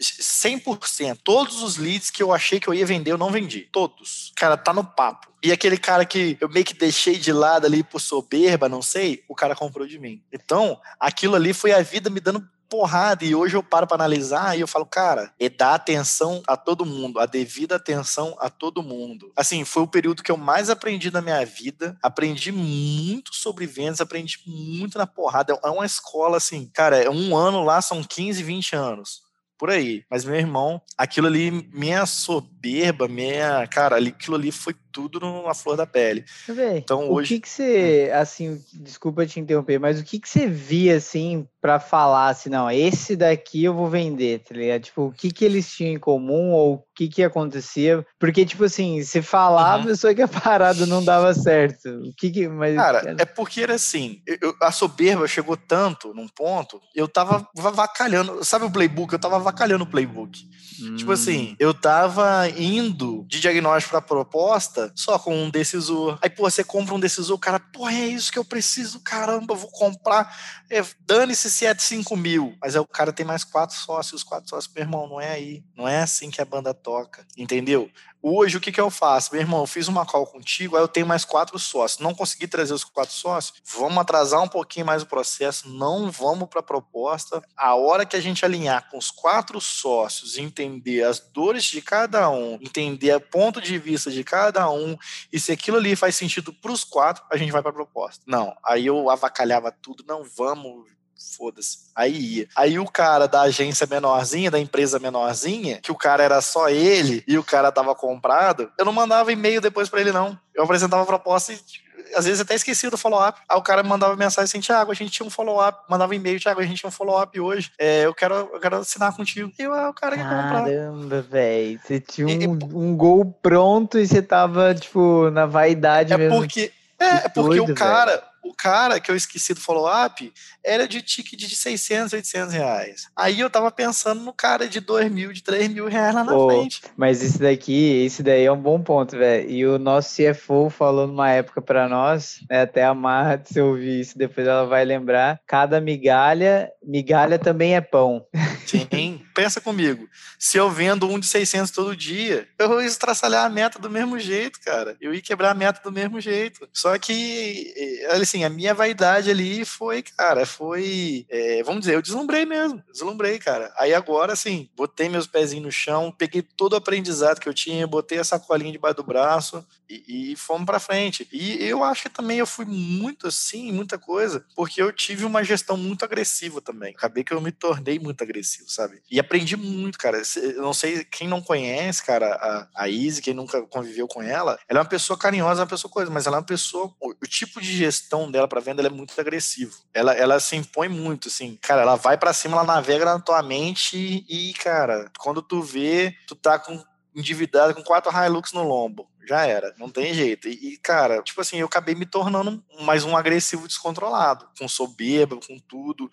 100%. Todos os leads que eu achei que eu ia vender, eu não vendi. Todos. Cara, tá no papo. E aquele cara que eu meio que deixei de lado ali por soberba, não sei, o cara comprou de mim. Então, aquilo ali foi a vida me dando porrada. E hoje eu paro para analisar e eu falo, cara, é dar atenção a todo mundo, a devida atenção a todo mundo. Assim, foi o período que eu mais aprendi na minha vida. Aprendi muito sobre vendas, aprendi muito na porrada. É uma escola, assim, cara, é um ano lá, são 15, 20 anos por aí. Mas meu irmão, aquilo ali, minha soberba, minha. Cara, aquilo ali foi tudo na flor da pele. Então hoje. O que que você, assim, desculpa te interromper, mas o que que você via, assim, para falar assim, não, esse daqui eu vou vender, tá ligado? Tipo, o que que eles tinham em comum ou o que que acontecia? Porque, tipo assim, você falava, uhum. só que a parada não dava certo. O que que. Mas, cara, é porque era assim, eu, a soberba chegou tanto num ponto, eu tava vacalhando. Sabe o playbook? Eu tava vacalhando o playbook. Hum. Tipo assim, hum. eu tava indo de diagnóstico pra proposta só com um decisor. Aí, pô, você compra um decisor, o cara, pô, é isso que eu preciso, caramba, vou comprar. É, Dane-se se é de 5 mil. Mas aí o cara tem mais quatro sócios, quatro sócios, meu irmão, não é aí. Não é assim que a banda toca, entendeu? Hoje, o que, que eu faço? Meu irmão, eu fiz uma call contigo, aí eu tenho mais quatro sócios. Não consegui trazer os quatro sócios, vamos atrasar um pouquinho mais o processo, não vamos para a proposta. A hora que a gente alinhar com os quatro sócios, entender as dores de cada um, entender o ponto de vista de cada um, e se aquilo ali faz sentido para os quatro, a gente vai para a proposta. Não, aí eu avacalhava tudo, não vamos foda-se. Aí ia. Aí o cara da agência menorzinha, da empresa menorzinha, que o cara era só ele e o cara tava comprado, eu não mandava e-mail depois para ele, não. Eu apresentava a proposta e às vezes até esqueci do follow-up. Aí o cara mandava mensagem assim, Thiago, a gente tinha um follow-up. Mandava e-mail, Thiago, a gente tinha um follow-up hoje. É, eu, quero, eu quero assinar contigo. E eu, ah, o cara quer comprar. Caramba, velho. Você tinha um, e, um gol pronto e você tava, tipo, na vaidade é mesmo. Porque, é, é porque o cara... Véio o cara que eu esqueci do follow-up era de ticket de 600, 800 reais. Aí eu tava pensando no cara de 2 mil, de 3 mil reais lá na oh, frente. Mas esse daqui, esse daí é um bom ponto, velho. E o nosso CFO falou numa época para nós, né, até a Marra, de se ouvir isso, depois ela vai lembrar, cada migalha, migalha também é pão. Sim, pensa comigo. Se eu vendo um de 600 todo dia, eu ia estraçalhar a meta do mesmo jeito, cara. Eu ia quebrar a meta do mesmo jeito. Só que, eh, assim, assim, a minha vaidade ali foi, cara, foi. É, vamos dizer, eu deslumbrei mesmo. Deslumbrei, cara. Aí agora, assim, botei meus pezinhos no chão, peguei todo o aprendizado que eu tinha, botei a sacolinha debaixo do braço e, e fomos para frente. E eu acho que também eu fui muito assim, muita coisa, porque eu tive uma gestão muito agressiva também. Acabei que eu me tornei muito agressivo, sabe? E aprendi muito, cara. Eu não sei quem não conhece, cara, a, a Izzy, quem nunca conviveu com ela, ela é uma pessoa carinhosa, uma pessoa coisa, mas ela é uma pessoa. O, o tipo de gestão dela para venda é muito agressivo. Ela, ela se impõe muito, assim. Cara, ela vai para cima, ela navega na tua mente e, cara, quando tu vê, tu tá com endividado com quatro Hilux no lombo. Já era, não tem jeito. E, e, cara, tipo assim, eu acabei me tornando mais um agressivo descontrolado, com soberba, com tudo.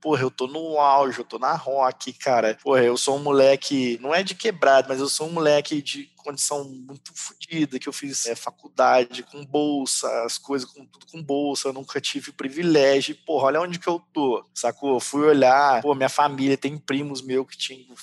Porra, eu tô no auge, eu tô na rock, cara. Porra, eu sou um moleque, não é de quebrado, mas eu sou um moleque de condição muito fodida, que eu fiz é, faculdade com bolsa, as coisas com tudo com bolsa, eu nunca tive privilégio. Porra, olha onde que eu tô, sacou? Fui olhar, pô, minha família tem primos meus que tinham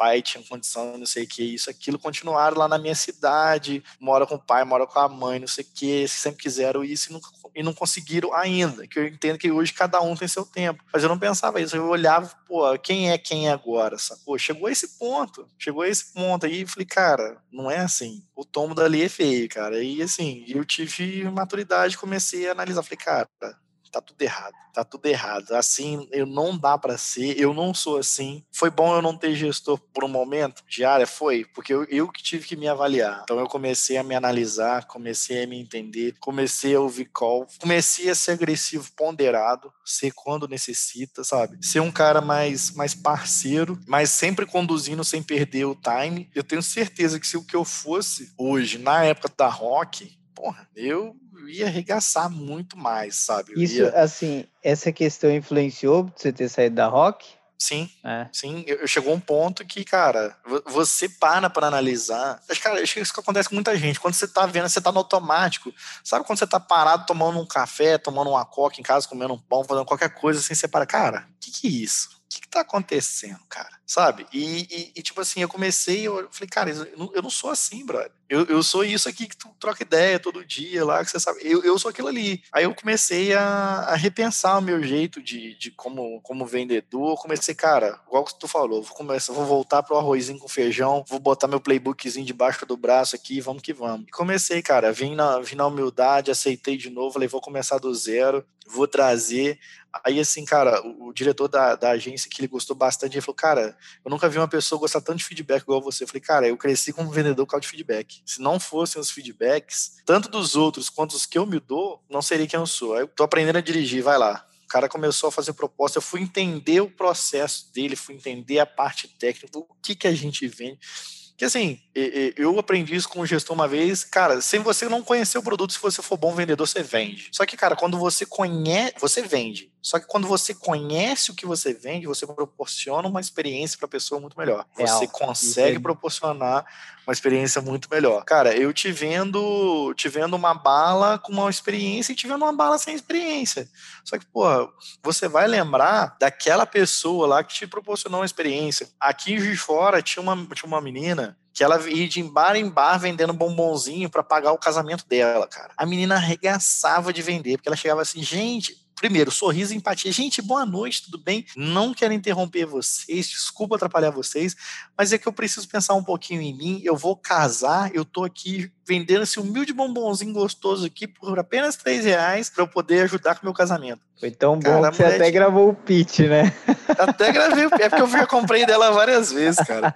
pai tinha condição, não sei o que, isso, aquilo, continuaram lá na minha cidade, mora com o pai, mora com a mãe, não sei o que, sempre quiseram isso e nunca, e não conseguiram ainda. Que eu entendo que hoje cada um tem seu tempo. Mas eu não pensava isso. Eu olhava, pô, quem é quem é agora? Sacou? Chegou a esse ponto. Chegou a esse ponto. Aí falei, cara, não é assim. O tombo dali é feio, cara. E assim, eu tive maturidade, comecei a analisar. Falei, cara, tá tudo errado, tá tudo errado. Assim, eu não dá para ser, eu não sou assim. Foi bom eu não ter gestor por um momento de área, foi, porque eu, eu que tive que me avaliar. Então eu comecei a me analisar, comecei a me entender, comecei a ouvir call, comecei a ser agressivo, ponderado, ser quando necessita, sabe? Ser um cara mais, mais parceiro, mas sempre conduzindo sem perder o time. Eu tenho certeza que se o que eu fosse hoje, na época da rock, porra, eu ia arregaçar muito mais, sabe? Eu Isso, ia... assim, essa questão influenciou você ter saído da rock? Sim, é. sim. Eu, eu, chegou um ponto que, cara, você para para analisar. Acho, cara, acho que isso que acontece com muita gente. Quando você tá vendo, você tá no automático. Sabe quando você tá parado tomando um café, tomando uma coca em casa, comendo um pão, fazendo qualquer coisa assim, você para, cara, o que, que é isso? O que, que tá acontecendo, cara? Sabe? E, e, e, tipo assim, eu comecei, eu falei, cara, eu não, eu não sou assim, brother. Eu, eu sou isso aqui que tu troca ideia todo dia lá, que você sabe. Eu, eu sou aquilo ali. Aí eu comecei a, a repensar o meu jeito de, de como, como vendedor. Comecei, cara, igual que tu falou, vou começar, vou voltar pro arrozinho com feijão, vou botar meu playbookzinho debaixo do braço aqui, vamos que vamos. E comecei, cara, vim na, vim na humildade, aceitei de novo, falei, vou começar do zero, vou trazer. Aí, assim, cara, o, o diretor da, da agência que ele gostou bastante, ele falou, cara, eu nunca vi uma pessoa gostar tanto de feedback igual você. Eu falei, cara, eu cresci como vendedor por causa de feedback. Se não fossem os feedbacks, tanto dos outros quanto os que eu me dou, não seria quem eu sou. Aí eu tô aprendendo a dirigir, vai lá. O cara começou a fazer proposta, eu fui entender o processo dele, fui entender a parte técnica, o que que a gente vende. Que assim, eu aprendi isso com o gestor uma vez, cara, sem você não conhecer o produto, se você for bom vendedor, você vende. Só que, cara, quando você conhece, você vende. Só que quando você conhece o que você vende, você proporciona uma experiência para a pessoa muito melhor. Real. Você consegue proporcionar uma experiência muito melhor. Cara, eu te vendo, te vendo uma bala com uma experiência e te vendo uma bala sem experiência. Só que, pô, você vai lembrar daquela pessoa lá que te proporcionou uma experiência. Aqui de fora tinha uma, tinha uma menina que ela ia de bar em bar vendendo bombonzinho para pagar o casamento dela, cara. A menina arregaçava de vender, porque ela chegava assim, gente, primeiro, sorriso e empatia. Gente, boa noite, tudo bem? Não quero interromper vocês, desculpa atrapalhar vocês, mas é que eu preciso pensar um pouquinho em mim. Eu vou casar, eu tô aqui vendendo esse humilde bombonzinho gostoso aqui por apenas 3 reais para eu poder ajudar com o meu casamento. Foi tão bom cara, que você até gravou o pitch, né? Até gravei o pitch, é porque eu já comprei dela várias vezes, cara.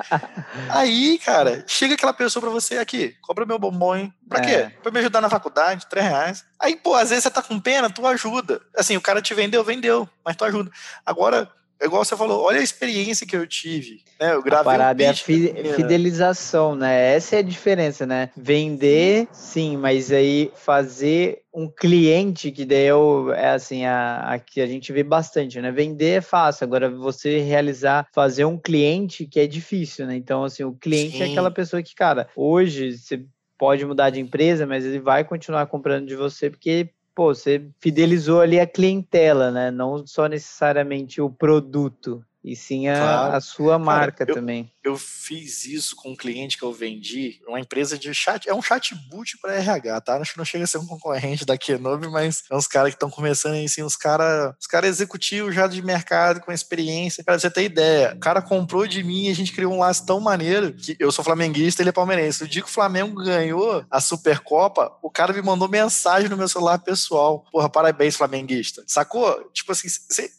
Aí, cara, chega aquela pessoa pra você aqui, compra meu bombom, hein? Pra é. quê? Pra me ajudar na faculdade, 3 reais. Aí, pô, às vezes você tá com pena, tu ajuda. Assim, o cara te vendeu, vendeu, mas tu ajuda. Agora, é igual você falou, olha a experiência que eu tive. Né? Eu gravei a parada um é a fi fidelização, né? Essa é a diferença, né? Vender, sim, mas aí fazer um cliente, que daí eu, é assim, a, a, que a gente vê bastante, né? Vender é fácil, agora você realizar, fazer um cliente que é difícil, né? Então, assim, o cliente sim. é aquela pessoa que, cara, hoje você pode mudar de empresa, mas ele vai continuar comprando de você porque pô, você fidelizou ali a clientela, né? Não só necessariamente o produto, e sim a, claro. a sua marca Cara, eu, também eu fiz isso com um cliente que eu vendi, uma empresa de chat, é um chatbot para RH, tá? Acho que não chega a ser um concorrente da Kenobi, mas é uns caras que estão começando assim, uns caras os cara executivos já de mercado, com experiência. Cara, você ter ideia, o cara comprou de mim e a gente criou um laço tão maneiro que eu sou flamenguista, ele é palmeirense. O dia que o Flamengo ganhou a Supercopa, o cara me mandou mensagem no meu celular pessoal. Porra, parabéns, flamenguista. Sacou? Tipo assim, você,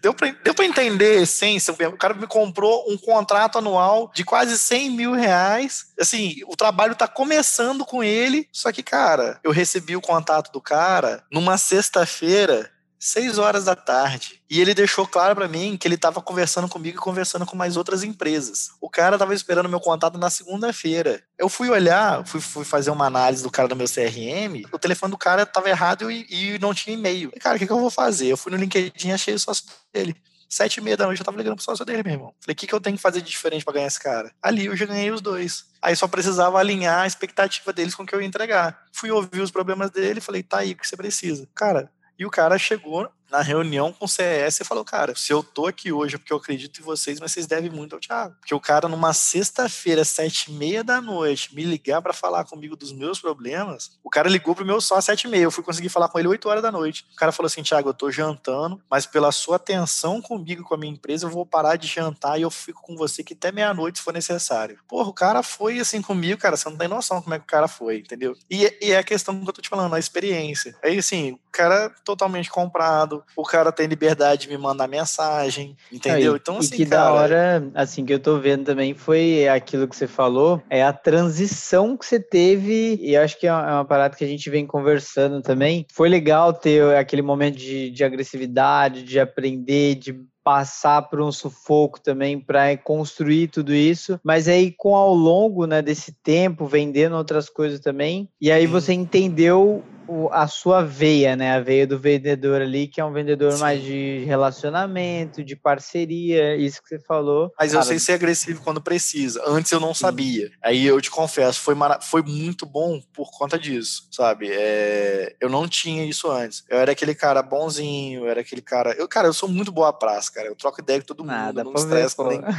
deu, pra, deu entender a essência. O cara me comprou um contrato anual anual de quase 100 mil reais. Assim, o trabalho tá começando com ele, só que, cara, eu recebi o contato do cara numa sexta-feira, seis horas da tarde. E ele deixou claro para mim que ele estava conversando comigo e conversando com mais outras empresas. O cara estava esperando meu contato na segunda-feira. Eu fui olhar, fui, fui, fazer uma análise do cara do meu CRM. O telefone do cara estava errado e, e, não tinha e-mail. Cara, o que, que, eu vou fazer? Eu fui no LinkedIn achei o sócio dele. Sete e meia da noite eu tava ligando pro sócio dele, meu irmão. Falei, o que, que eu tenho que fazer de diferente para ganhar esse cara? Ali eu já ganhei os dois. Aí só precisava alinhar a expectativa deles com o que eu ia entregar. Fui ouvir os problemas dele falei, tá aí o que você precisa. Cara, e o cara chegou na reunião com o CS e falou, cara, se eu tô aqui hoje é porque eu acredito em vocês, mas vocês devem muito ao Thiago. Porque o cara, numa sexta-feira, sete e meia da noite, me ligar para falar comigo dos meus problemas, o cara ligou pro meu só às sete e meia. Eu fui conseguir falar com ele oito horas da noite. O cara falou assim, Thiago, eu tô jantando, mas pela sua atenção comigo, com a minha empresa, eu vou parar de jantar e eu fico com você que até meia-noite se for necessário. Porra, o cara foi assim comigo, cara, você não tem noção como é que o cara foi, entendeu? E, e é a questão que eu tô te falando, a experiência. Aí, assim, o cara totalmente comprado, o cara tem liberdade de me mandar mensagem, entendeu? então, assim, e que cara, da hora, assim, que eu tô vendo também foi aquilo que você falou, é a transição que você teve, e acho que é uma é parada que a gente vem conversando também. Foi legal ter aquele momento de, de agressividade, de aprender, de passar por um sufoco também para construir tudo isso, mas aí com ao longo né, desse tempo vendendo outras coisas também, e aí você entendeu o, a sua veia, né? A veia do vendedor ali, que é um vendedor Sim. mais de relacionamento, de parceria, isso que você falou. Mas Cara, eu sei ser agressivo quando precisa. Antes eu não Sim. sabia. Aí eu te confesso, foi, foi muito bom por conta disso, sabe? É... Eu não tinha isso antes. Eu era aquele cara bonzinho, eu era aquele cara. Eu, cara, eu sou muito boa praça, cara. Eu troco ideia com todo mundo. Nada, eu não estresso com ninguém.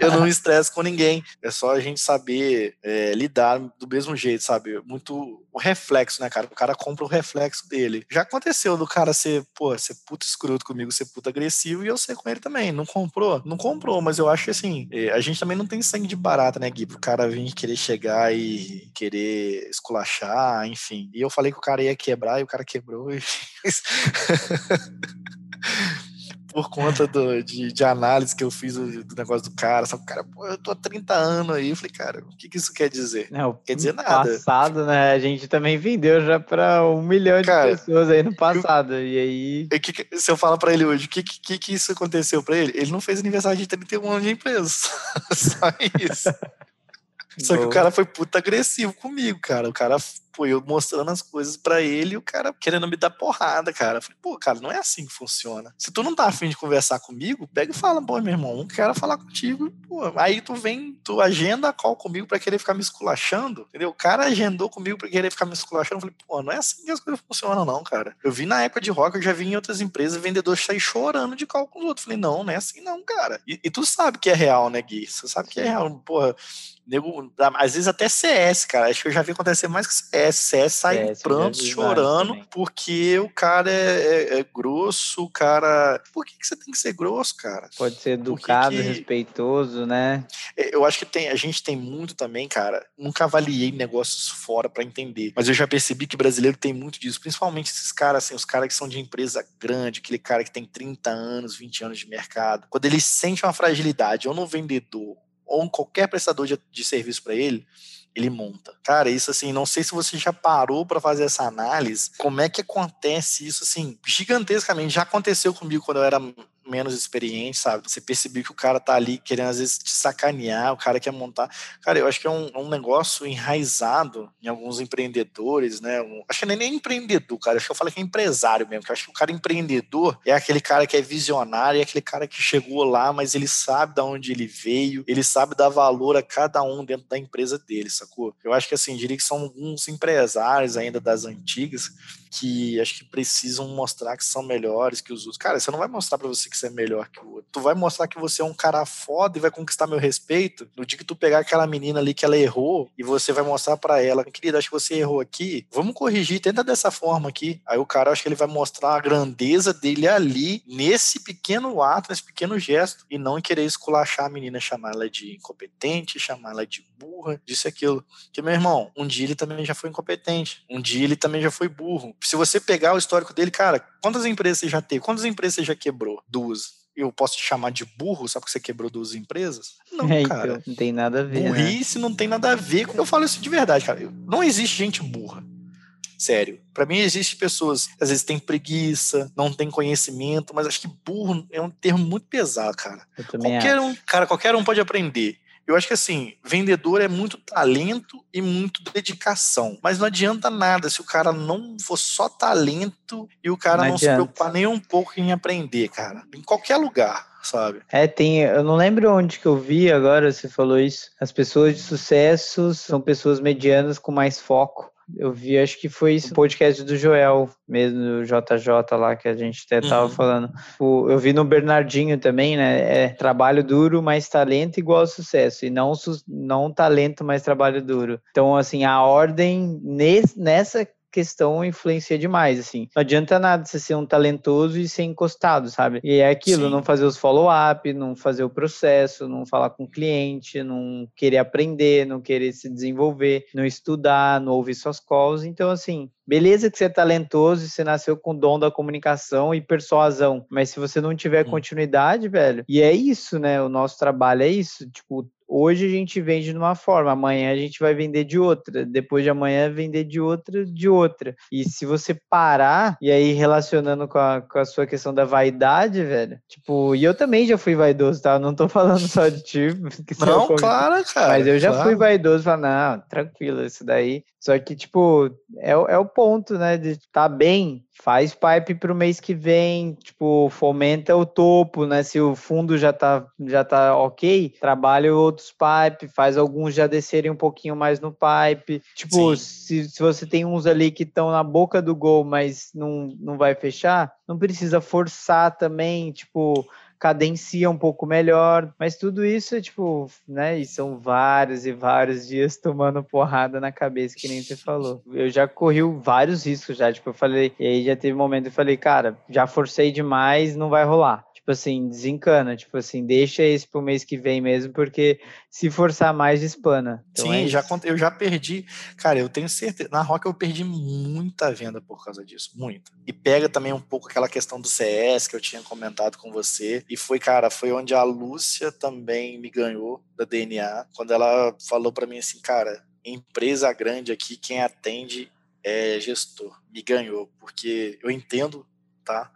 eu não estresso com ninguém. É só a gente saber é, lidar do mesmo jeito, sabe? Muito o reflexo, né, cara? O cara compra o reflexo dele. Já aconteceu do cara ser, pô, ser puto escroto comigo, ser puto agressivo, e eu ser com ele também. Não comprou? Não comprou, mas eu acho que assim, eh, a gente também não tem sangue de barata, né, Gui? Pro cara vir querer chegar e querer esculachar, enfim. E eu falei que o cara ia quebrar e o cara quebrou. E... por conta do, de, de, análise que eu fiz do, do, negócio do cara. Sabe, cara, pô, eu tô há 30 anos aí. Eu falei, cara, o que, que isso quer dizer? Não, quer dizer nada. passado, né? A gente também vendeu já pra um milhão cara, de pessoas aí no passado. Eu, e aí. Eu, que, se eu falar pra ele hoje, o que, que, que isso aconteceu pra ele? Ele não fez aniversário de 31 anos de empresa. Só isso. Só que o cara foi puta agressivo comigo, cara. O cara Pô, eu mostrando as coisas para ele e o cara querendo me dar porrada, cara. Eu falei, pô, cara, não é assim que funciona. Se tu não tá afim de conversar comigo, pega e fala, pô, meu irmão, não quero falar contigo. Pô, aí tu vem, tu agenda a call comigo para querer ficar me esculachando, entendeu? O cara agendou comigo para querer ficar me esculachando. Eu falei, pô, não é assim que as coisas funcionam, não, cara. Eu vi na época de rock, eu já vi em outras empresas vendedores sair chorando de call com os outros. Eu falei, não, não é assim, não, cara. E, e tu sabe que é real, né, Gui? Você sabe que é real. Porra, nego, às vezes até CS, cara. Acho que eu já vi acontecer mais que CS. CS sai em prantos, chorando, porque o cara é, é, é, grosso, o cara. Por que, que você tem que ser grosso, cara? Pode ser educado, que... respeitoso, né? É, eu acho que tem, a gente tem muito também, cara. Nunca avaliei negócios fora para entender. Mas eu já percebi que brasileiro tem muito disso, principalmente esses caras, assim, os caras que são de empresa grande, aquele cara que tem 30 anos, 20 anos de mercado. Quando ele sente uma fragilidade, ou no vendedor, ou em qualquer prestador de, de serviço para ele, ele monta. Cara, isso assim, não sei se você já parou para fazer essa análise, como é que acontece isso assim, gigantescamente. Já aconteceu comigo quando eu era menos experiente, sabe? Você percebeu que o cara tá ali querendo às vezes te sacanear, o cara quer montar. Cara, eu acho que é um, um negócio enraizado em alguns empreendedores, né? Um, acho que nem, nem empreendedor, cara. Acho que eu falo que é empresário mesmo. Que eu acho que o cara empreendedor é aquele cara que é visionário, é aquele cara que chegou lá, mas ele sabe de onde ele veio, ele sabe dar valor a cada um dentro da empresa dele, sacou? Eu acho que assim, diria que são alguns empresários ainda das antigas que acho que precisam mostrar que são melhores que os outros. Cara, você não vai mostrar para você que você é melhor que o outro. Tu vai mostrar que você é um cara foda e vai conquistar meu respeito no dia que tu pegar aquela menina ali que ela errou e você vai mostrar para ela, querida, acho que você errou aqui, vamos corrigir, tenta dessa forma aqui. Aí o cara, acho que ele vai mostrar a grandeza dele ali, nesse pequeno ato, nesse pequeno gesto, e não querer esculachar a menina, chamar ela de incompetente, chamar ela de burra, disso e aquilo. Porque, meu irmão, um dia ele também já foi incompetente, um dia ele também já foi burro se você pegar o histórico dele, cara, quantas empresas você já teve? Quantas empresas você já quebrou? Duas. Eu posso te chamar de burro só porque você quebrou duas empresas? Não, é, cara. Então, não tem nada a ver. Né? Burrice né? não tem nada a ver. Eu falo isso de verdade, cara. Não existe gente burra. Sério. Para mim, existe pessoas, às vezes tem preguiça, não tem conhecimento, mas acho que burro é um termo muito pesado, cara. qualquer acho. um, cara, qualquer um pode aprender. Eu acho que assim, vendedor é muito talento e muito dedicação. Mas não adianta nada se o cara não for só talento e o cara não, não se preocupar nem um pouco em aprender, cara. Em qualquer lugar. Sabe? É, tem. Eu não lembro onde que eu vi agora, você falou isso. As pessoas de sucesso são pessoas medianas com mais foco. Eu vi, acho que foi isso, o podcast do Joel, mesmo, do JJ lá, que a gente até tava uhum. falando. O, eu vi no Bernardinho também, né? É trabalho duro, mais talento igual sucesso. E não, não talento, mais trabalho duro. Então, assim, a ordem nesse, nessa questão influencia demais, assim. Não adianta nada você ser um talentoso e ser encostado, sabe? E é aquilo, Sim. não fazer os follow-up, não fazer o processo, não falar com o cliente, não querer aprender, não querer se desenvolver, não estudar, não ouvir suas calls. Então, assim, beleza que você é talentoso e você nasceu com o dom da comunicação e persuasão, mas se você não tiver continuidade, velho, e é isso, né? O nosso trabalho é isso, tipo, hoje a gente vende de uma forma, amanhã a gente vai vender de outra, depois de amanhã vender de outra, de outra. E se você parar, e aí relacionando com a, com a sua questão da vaidade, velho, tipo, e eu também já fui vaidoso, tá? Eu não tô falando só de ti. Não, claro, cara. Mas eu já claro. fui vaidoso, falei, não, tranquilo, isso daí. Só que, tipo, é, é o ponto, né, de tá bem, faz pipe para o mês que vem, tipo, fomenta o topo, né? Se o fundo já tá, já tá ok, trabalha outros pipe, faz alguns já descerem um pouquinho mais no pipe. Tipo, se, se você tem uns ali que estão na boca do gol, mas não, não vai fechar, não precisa forçar também, tipo cadencia um pouco melhor, mas tudo isso é tipo, né? E são vários e vários dias tomando porrada na cabeça, que nem você falou. Eu já corri vários riscos já, tipo, eu falei, e aí já teve um momento que eu falei, cara, já forcei demais, não vai rolar tipo assim, desencana, tipo assim, deixa esse pro mês que vem mesmo, porque se forçar mais, espana. Então Sim, é já, eu já perdi, cara, eu tenho certeza, na Rock eu perdi muita venda por causa disso, muita. E pega também um pouco aquela questão do CS que eu tinha comentado com você, e foi, cara, foi onde a Lúcia também me ganhou da DNA, quando ela falou para mim assim, cara, empresa grande aqui, quem atende é gestor, me ganhou, porque eu entendo, tá?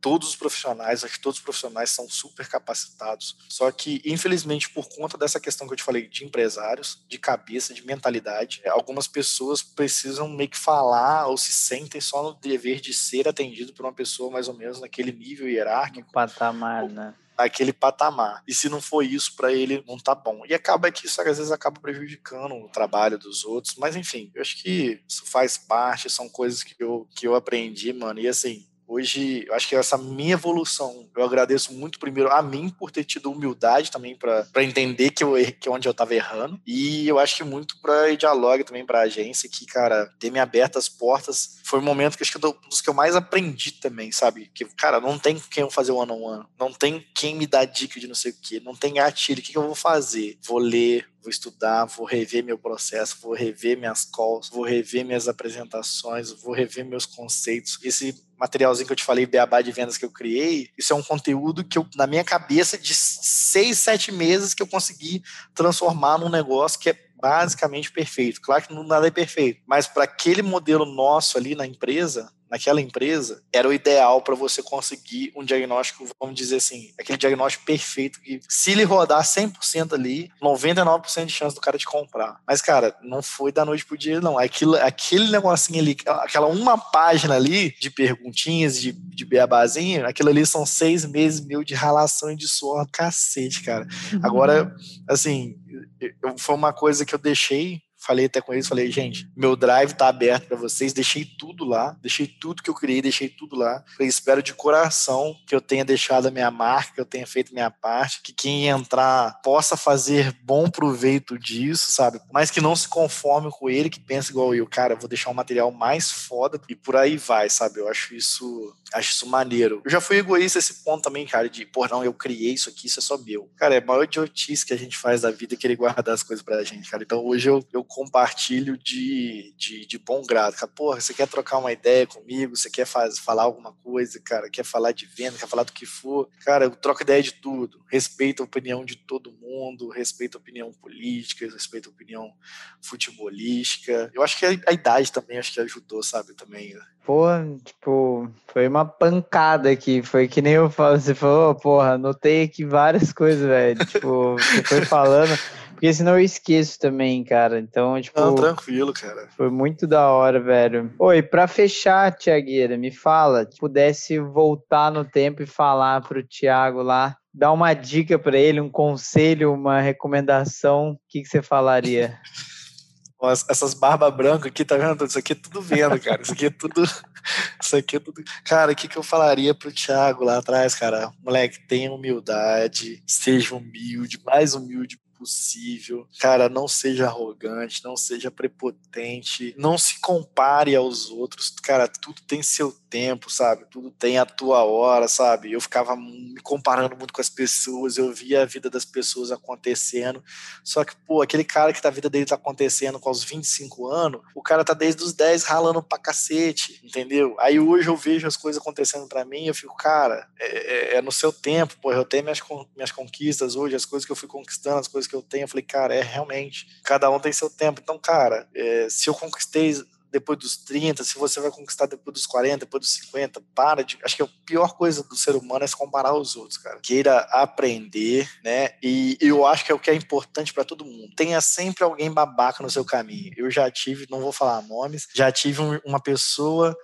Todos os profissionais, acho que todos os profissionais são super capacitados. Só que, infelizmente, por conta dessa questão que eu te falei de empresários, de cabeça, de mentalidade, algumas pessoas precisam meio que falar ou se sentem só no dever de ser atendido por uma pessoa mais ou menos naquele nível hierárquico. Patamar, né? aquele patamar. E se não for isso para ele, não tá bom. E acaba que isso às vezes acaba prejudicando o trabalho dos outros. Mas enfim, eu acho que isso faz parte, são coisas que eu, que eu aprendi, mano. E assim, Hoje, eu acho que essa minha evolução, eu agradeço muito primeiro a mim por ter tido humildade também para entender que eu que onde eu estava errando. E eu acho que muito para dialogue também para a agência que, cara, ter me aberto as portas foi um momento que acho que eu, dos que eu mais aprendi também, sabe? Que, cara, não tem quem eu fazer one on one, não tem quem me dá dica de não sei o que, não tem gatilho, o que, que eu vou fazer? Vou ler, vou estudar, vou rever meu processo, vou rever minhas calls, vou rever minhas apresentações, vou rever meus conceitos. Esse materialzinho que eu te falei, beabá de vendas que eu criei, isso é um conteúdo que eu, na minha cabeça, de seis, sete meses que eu consegui transformar num negócio que é basicamente perfeito. Claro que nada é perfeito, mas para aquele modelo nosso ali na empresa, naquela empresa, era o ideal para você conseguir um diagnóstico, vamos dizer assim, aquele diagnóstico perfeito que se ele rodar 100% ali, 99% de chance do cara te comprar. Mas, cara, não foi da noite pro dia, não. Aquilo, aquele negocinho ali, aquela uma página ali de perguntinhas, de, de beabazinho, aquilo ali são seis meses mil de ralação e de suor cacete, cara. Uhum. Agora, assim, eu, foi uma coisa que eu deixei falei até com eles, falei, gente, meu drive tá aberto para vocês, deixei tudo lá, deixei tudo que eu criei, deixei tudo lá. Eu espero de coração que eu tenha deixado a minha marca, que eu tenha feito minha parte, que quem entrar possa fazer bom proveito disso, sabe? Mas que não se conforme com ele, que pensa igual eu, cara, vou deixar um material mais foda e por aí vai, sabe? Eu acho isso, acho isso maneiro. Eu já fui egoísta esse ponto também, cara, de, pô, não, eu criei isso aqui, isso é só meu. Cara, é a maior idiotice que a gente faz da vida é querer guardar as coisas pra gente, cara. Então hoje eu, eu compartilho de, de, de bom grado. Cara, porra, você quer trocar uma ideia comigo? Você quer faz, falar alguma coisa, cara? Quer falar de venda? Quer falar do que for? Cara, eu troco ideia de tudo. Respeito a opinião de todo mundo, respeito a opinião política, respeito a opinião futebolística. Eu acho que a, a idade também acho que ajudou, sabe? Também. Pô, tipo, foi uma pancada aqui. Foi que nem eu falo, você falou, porra, anotei aqui várias coisas, velho. tipo, você foi falando. Porque senão eu esqueço também, cara. Então, tipo. Não, tranquilo, cara. Foi muito da hora, velho. Oi, pra fechar, Tiagueira, me fala, se pudesse voltar no tempo e falar pro Thiago lá, dar uma dica para ele, um conselho, uma recomendação, o que, que você falaria? essas barbas brancas aqui, tá vendo? Isso aqui é tudo vendo, cara. Isso aqui é tudo. Isso aqui é tudo. Cara, o que, que eu falaria pro Thiago lá atrás, cara? Moleque, tenha humildade, seja humilde, mais humilde possível. Cara, não seja arrogante, não seja prepotente, não se compare aos outros. Cara, tudo tem seu tempo, sabe? Tudo tem a tua hora, sabe? Eu ficava me comparando muito com as pessoas, eu via a vida das pessoas acontecendo. Só que, pô, aquele cara que tá, a vida dele tá acontecendo com os 25 anos, o cara tá desde os 10 ralando pra cacete, entendeu? Aí hoje eu vejo as coisas acontecendo para mim eu fico, cara, é, é, é, no seu tempo, pô, eu tenho minhas, minhas conquistas hoje, as coisas que eu fui conquistando, as coisas que eu tenho. Eu falei, cara, é realmente, cada um tem seu tempo. Então, cara, é, se eu conquistei depois dos 30, se você vai conquistar depois dos 40, depois dos 50, para de. Acho que a pior coisa do ser humano é se comparar aos outros, cara. Queira aprender, né? E eu acho que é o que é importante para todo mundo. Tenha sempre alguém babaca no seu caminho. Eu já tive, não vou falar nomes, já tive uma pessoa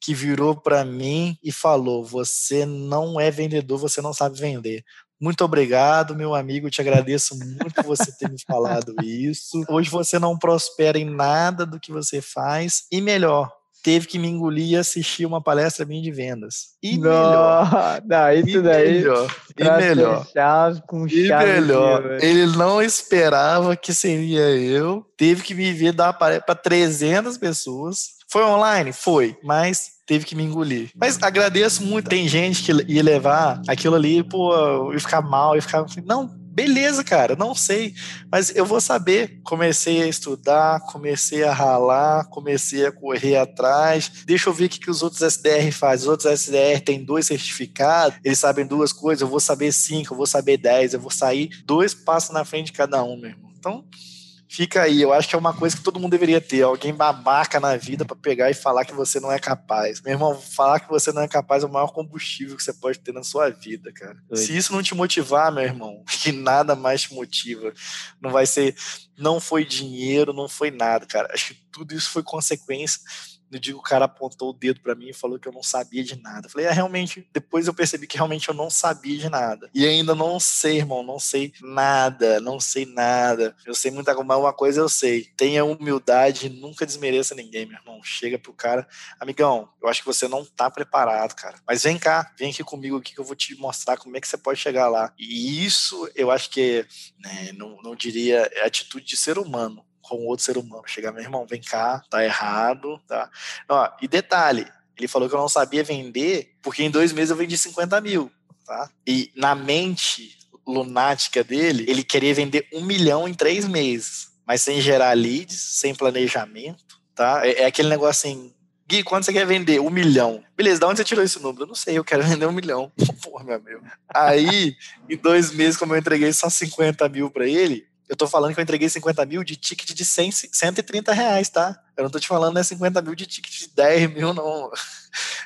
que virou para mim e falou: Você não é vendedor, você não sabe vender. Muito obrigado, meu amigo. Te agradeço muito você ter me falado isso. Hoje você não prospera em nada do que você faz. E melhor, teve que me engolir e assistir uma palestra minha de vendas. E não, melhor. Não, isso e daí. Melhor. E melhor. Com e melhor. Ele não esperava que seria eu. Teve que me ver dar para 300 pessoas. Foi online? Foi. Mas teve que me engolir. Mas agradeço muito. Tem gente que ia levar aquilo ali, pô, ia ficar mal, ia ficar. Não, beleza, cara, não sei, mas eu vou saber. Comecei a estudar, comecei a ralar, comecei a correr atrás. Deixa eu ver o que, que os outros SDR fazem. Os outros SDR têm dois certificados, eles sabem duas coisas, eu vou saber cinco, eu vou saber dez, eu vou sair dois passos na frente de cada um, meu irmão. Então, Fica aí, eu acho que é uma coisa que todo mundo deveria ter, alguém babaca na vida para pegar e falar que você não é capaz. Meu irmão, falar que você não é capaz é o maior combustível que você pode ter na sua vida, cara. Se isso não te motivar, meu irmão, que nada mais te motiva. Não vai ser, não foi dinheiro, não foi nada, cara. Acho que tudo isso foi consequência no dia que o cara apontou o dedo para mim e falou que eu não sabia de nada. Eu falei, é, realmente, depois eu percebi que realmente eu não sabia de nada. E ainda não sei, irmão, não sei nada, não sei nada. Eu sei muita coisa, mas uma coisa eu sei. Tenha humildade, nunca desmereça ninguém, meu irmão. Chega pro cara, amigão, eu acho que você não tá preparado, cara. Mas vem cá, vem aqui comigo aqui que eu vou te mostrar como é que você pode chegar lá. E isso eu acho que, né, não, não diria, é atitude de ser humano com outro ser humano. Chegar, meu irmão, vem cá, tá errado, tá? Ó, e detalhe, ele falou que eu não sabia vender, porque em dois meses eu vendi 50 mil, tá? E na mente lunática dele, ele queria vender um milhão em três meses, mas sem gerar leads, sem planejamento, tá? É, é aquele negócio assim, Gui, quanto você quer vender? Um milhão. Beleza, de onde você tirou esse número? Eu não sei, eu quero vender um milhão. Porra, meu amigo. Aí, em dois meses, como eu entreguei só 50 mil para ele, eu tô falando que eu entreguei 50 mil de ticket de 100, 130 reais, tá? Eu não tô te falando, né, 50 mil de ticket de 10 mil, não.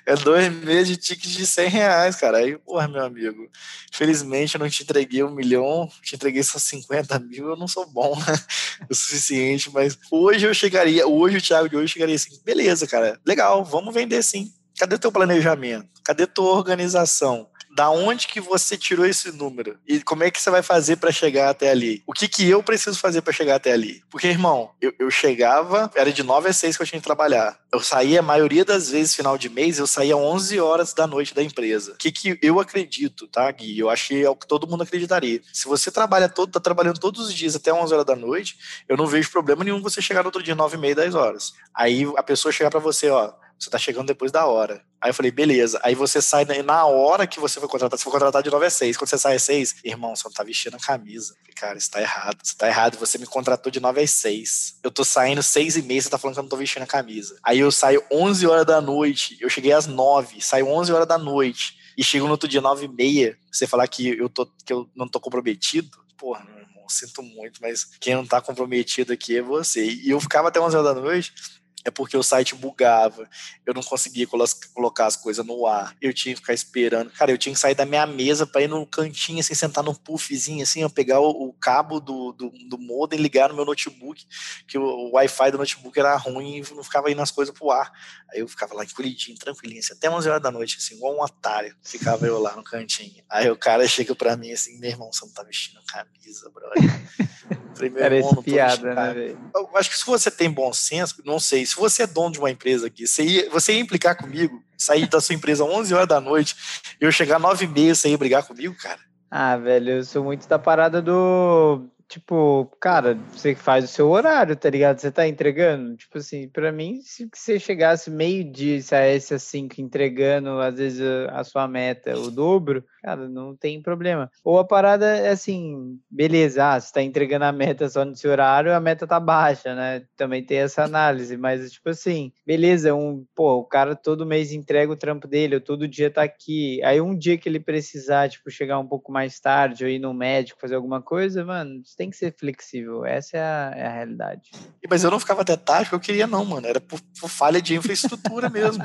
É dois meses de ticket de 100 reais, cara. Aí, porra, meu amigo. Felizmente eu não te entreguei um milhão, te entreguei só 50 mil. Eu não sou bom, né? O suficiente, mas hoje eu chegaria, hoje o Thiago de hoje chegaria assim: beleza, cara, legal, vamos vender sim. Cadê teu planejamento? Cadê tua organização? Da onde que você tirou esse número e como é que você vai fazer para chegar até ali? O que que eu preciso fazer para chegar até ali? Porque, irmão, eu, eu chegava, era de 9 a 6 que eu tinha que trabalhar. Eu saía, a maioria das vezes, final de mês, eu saía 11 horas da noite da empresa. O que que eu acredito, tá, Gui? Eu que é o que todo mundo acreditaria. Se você trabalha todo, tá trabalhando todos os dias até 11 horas da noite, eu não vejo problema nenhum você chegar no outro dia 9 e meia, 10 horas. Aí a pessoa chegar para você, ó, você tá chegando depois da hora. Aí eu falei, beleza. Aí você sai na hora que você foi contratar. Você foi contratar de 9 a 6. Quando você sai às 6, irmão, você não tá vestindo a camisa. Falei, cara, isso tá errado. Você tá errado. Você me contratou de 9 às 6. Eu tô saindo 6 e meia, você tá falando que eu não tô vestindo a camisa. Aí eu saio 11 horas da noite. Eu cheguei às 9, saio 11 horas da noite. E chego no outro dia 9 e meia. Você falar que eu, tô, que eu não tô comprometido. Porra, meu irmão, sinto muito, mas quem não tá comprometido aqui é você. E eu ficava até 11 horas da noite é porque o site bugava, eu não conseguia colocar as coisas no ar, eu tinha que ficar esperando. Cara, eu tinha que sair da minha mesa para ir no cantinho, assim, sentar num puffzinho, assim, eu pegar o, o cabo do, do, do modem e ligar no meu notebook, que o, o Wi-Fi do notebook era ruim e não ficava indo as coisas pro ar. Aí eu ficava lá encolhidinho, tranquilinho, assim, até 11 horas da noite, assim, igual um otário, ficava eu lá no cantinho. Aí o cara chega pra mim assim, meu irmão, você não tá vestindo camisa, brother. Falei, meu irmão, não piada, né, velho? Eu acho que se você tem bom senso, não sei, se você é dono de uma empresa aqui, você ia, você ia implicar comigo, sair da sua empresa 11 horas da noite, eu chegar 9 e meia, você ia brigar comigo, cara? Ah, velho, eu sou muito da parada do tipo, cara, você faz o seu horário, tá ligado? Você tá entregando. Tipo assim, para mim, se você chegasse meio-dia saísse às 5 entregando, às vezes, a sua meta, o dobro, cara, não tem problema. Ou a parada é assim, beleza, ah, você tá entregando a meta só no seu horário, a meta tá baixa, né? Também tem essa análise, mas tipo assim, beleza, um, pô, o cara todo mês entrega o trampo dele, ou todo dia tá aqui. Aí um dia que ele precisar, tipo, chegar um pouco mais tarde, ou ir no médico fazer alguma coisa, mano, tem que ser flexível. Essa é a, é a realidade. Mas eu não ficava até tarde, porque eu queria não, mano. Era por, por falha de infraestrutura mesmo.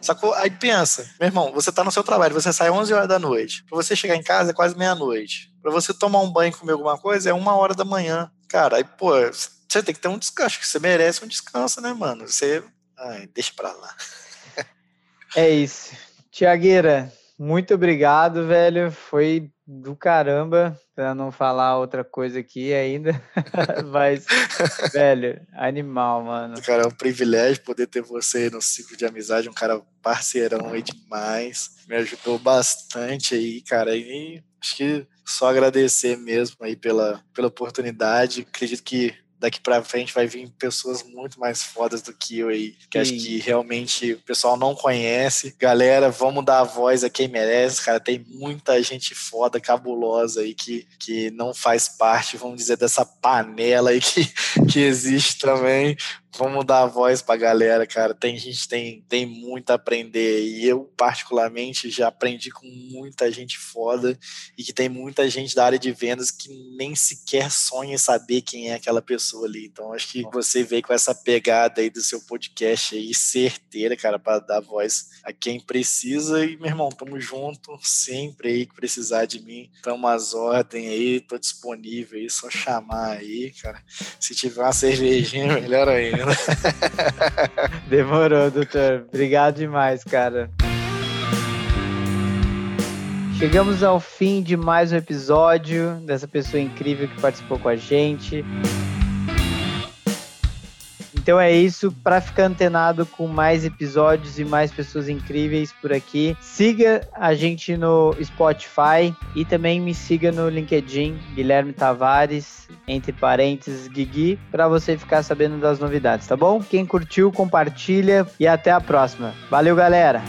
Sacou? Aí pensa, meu irmão, você tá no seu trabalho, você sai 11 horas da noite. Pra você chegar em casa é quase meia-noite. Pra você tomar um banho e comer alguma coisa é uma hora da manhã. Cara, aí, pô, você tem que ter um descanso, que você merece um descanso, né, mano? Você. Ai, deixa pra lá. É isso. Tiagueira, muito obrigado, velho. Foi do caramba, para não falar outra coisa aqui ainda. Mas, velho, animal, mano. Cara, é um privilégio poder ter você no ciclo de amizade, um cara parceirão aí demais. Me ajudou bastante aí, cara. E acho que só agradecer mesmo aí pela, pela oportunidade. Acredito que daqui para frente vai vir pessoas muito mais fodas do que eu aí, que Sim. acho que realmente o pessoal não conhece. Galera, vamos dar a voz a quem merece, cara. Tem muita gente foda, cabulosa aí que, que não faz parte, vamos dizer, dessa panela aí que, que existe também vamos dar a voz pra galera, cara. Tem gente tem tem muito a aprender e eu particularmente já aprendi com muita gente foda e que tem muita gente da área de vendas que nem sequer sonha em saber quem é aquela pessoa ali. Então acho que você veio com essa pegada aí do seu podcast aí certeira, cara, para dar voz a quem precisa e meu irmão, tamo junto sempre aí que precisar de mim. Tamo às ordens aí, tô disponível aí, só chamar aí, cara. Se tiver uma cervejinha, melhor ainda. Demorou, doutor. Obrigado demais, cara. Chegamos ao fim de mais um episódio dessa pessoa incrível que participou com a gente. Então é isso, para ficar antenado com mais episódios e mais pessoas incríveis por aqui, siga a gente no Spotify e também me siga no LinkedIn, Guilherme Tavares, entre parênteses Guigui, para você ficar sabendo das novidades, tá bom? Quem curtiu, compartilha e até a próxima. Valeu, galera!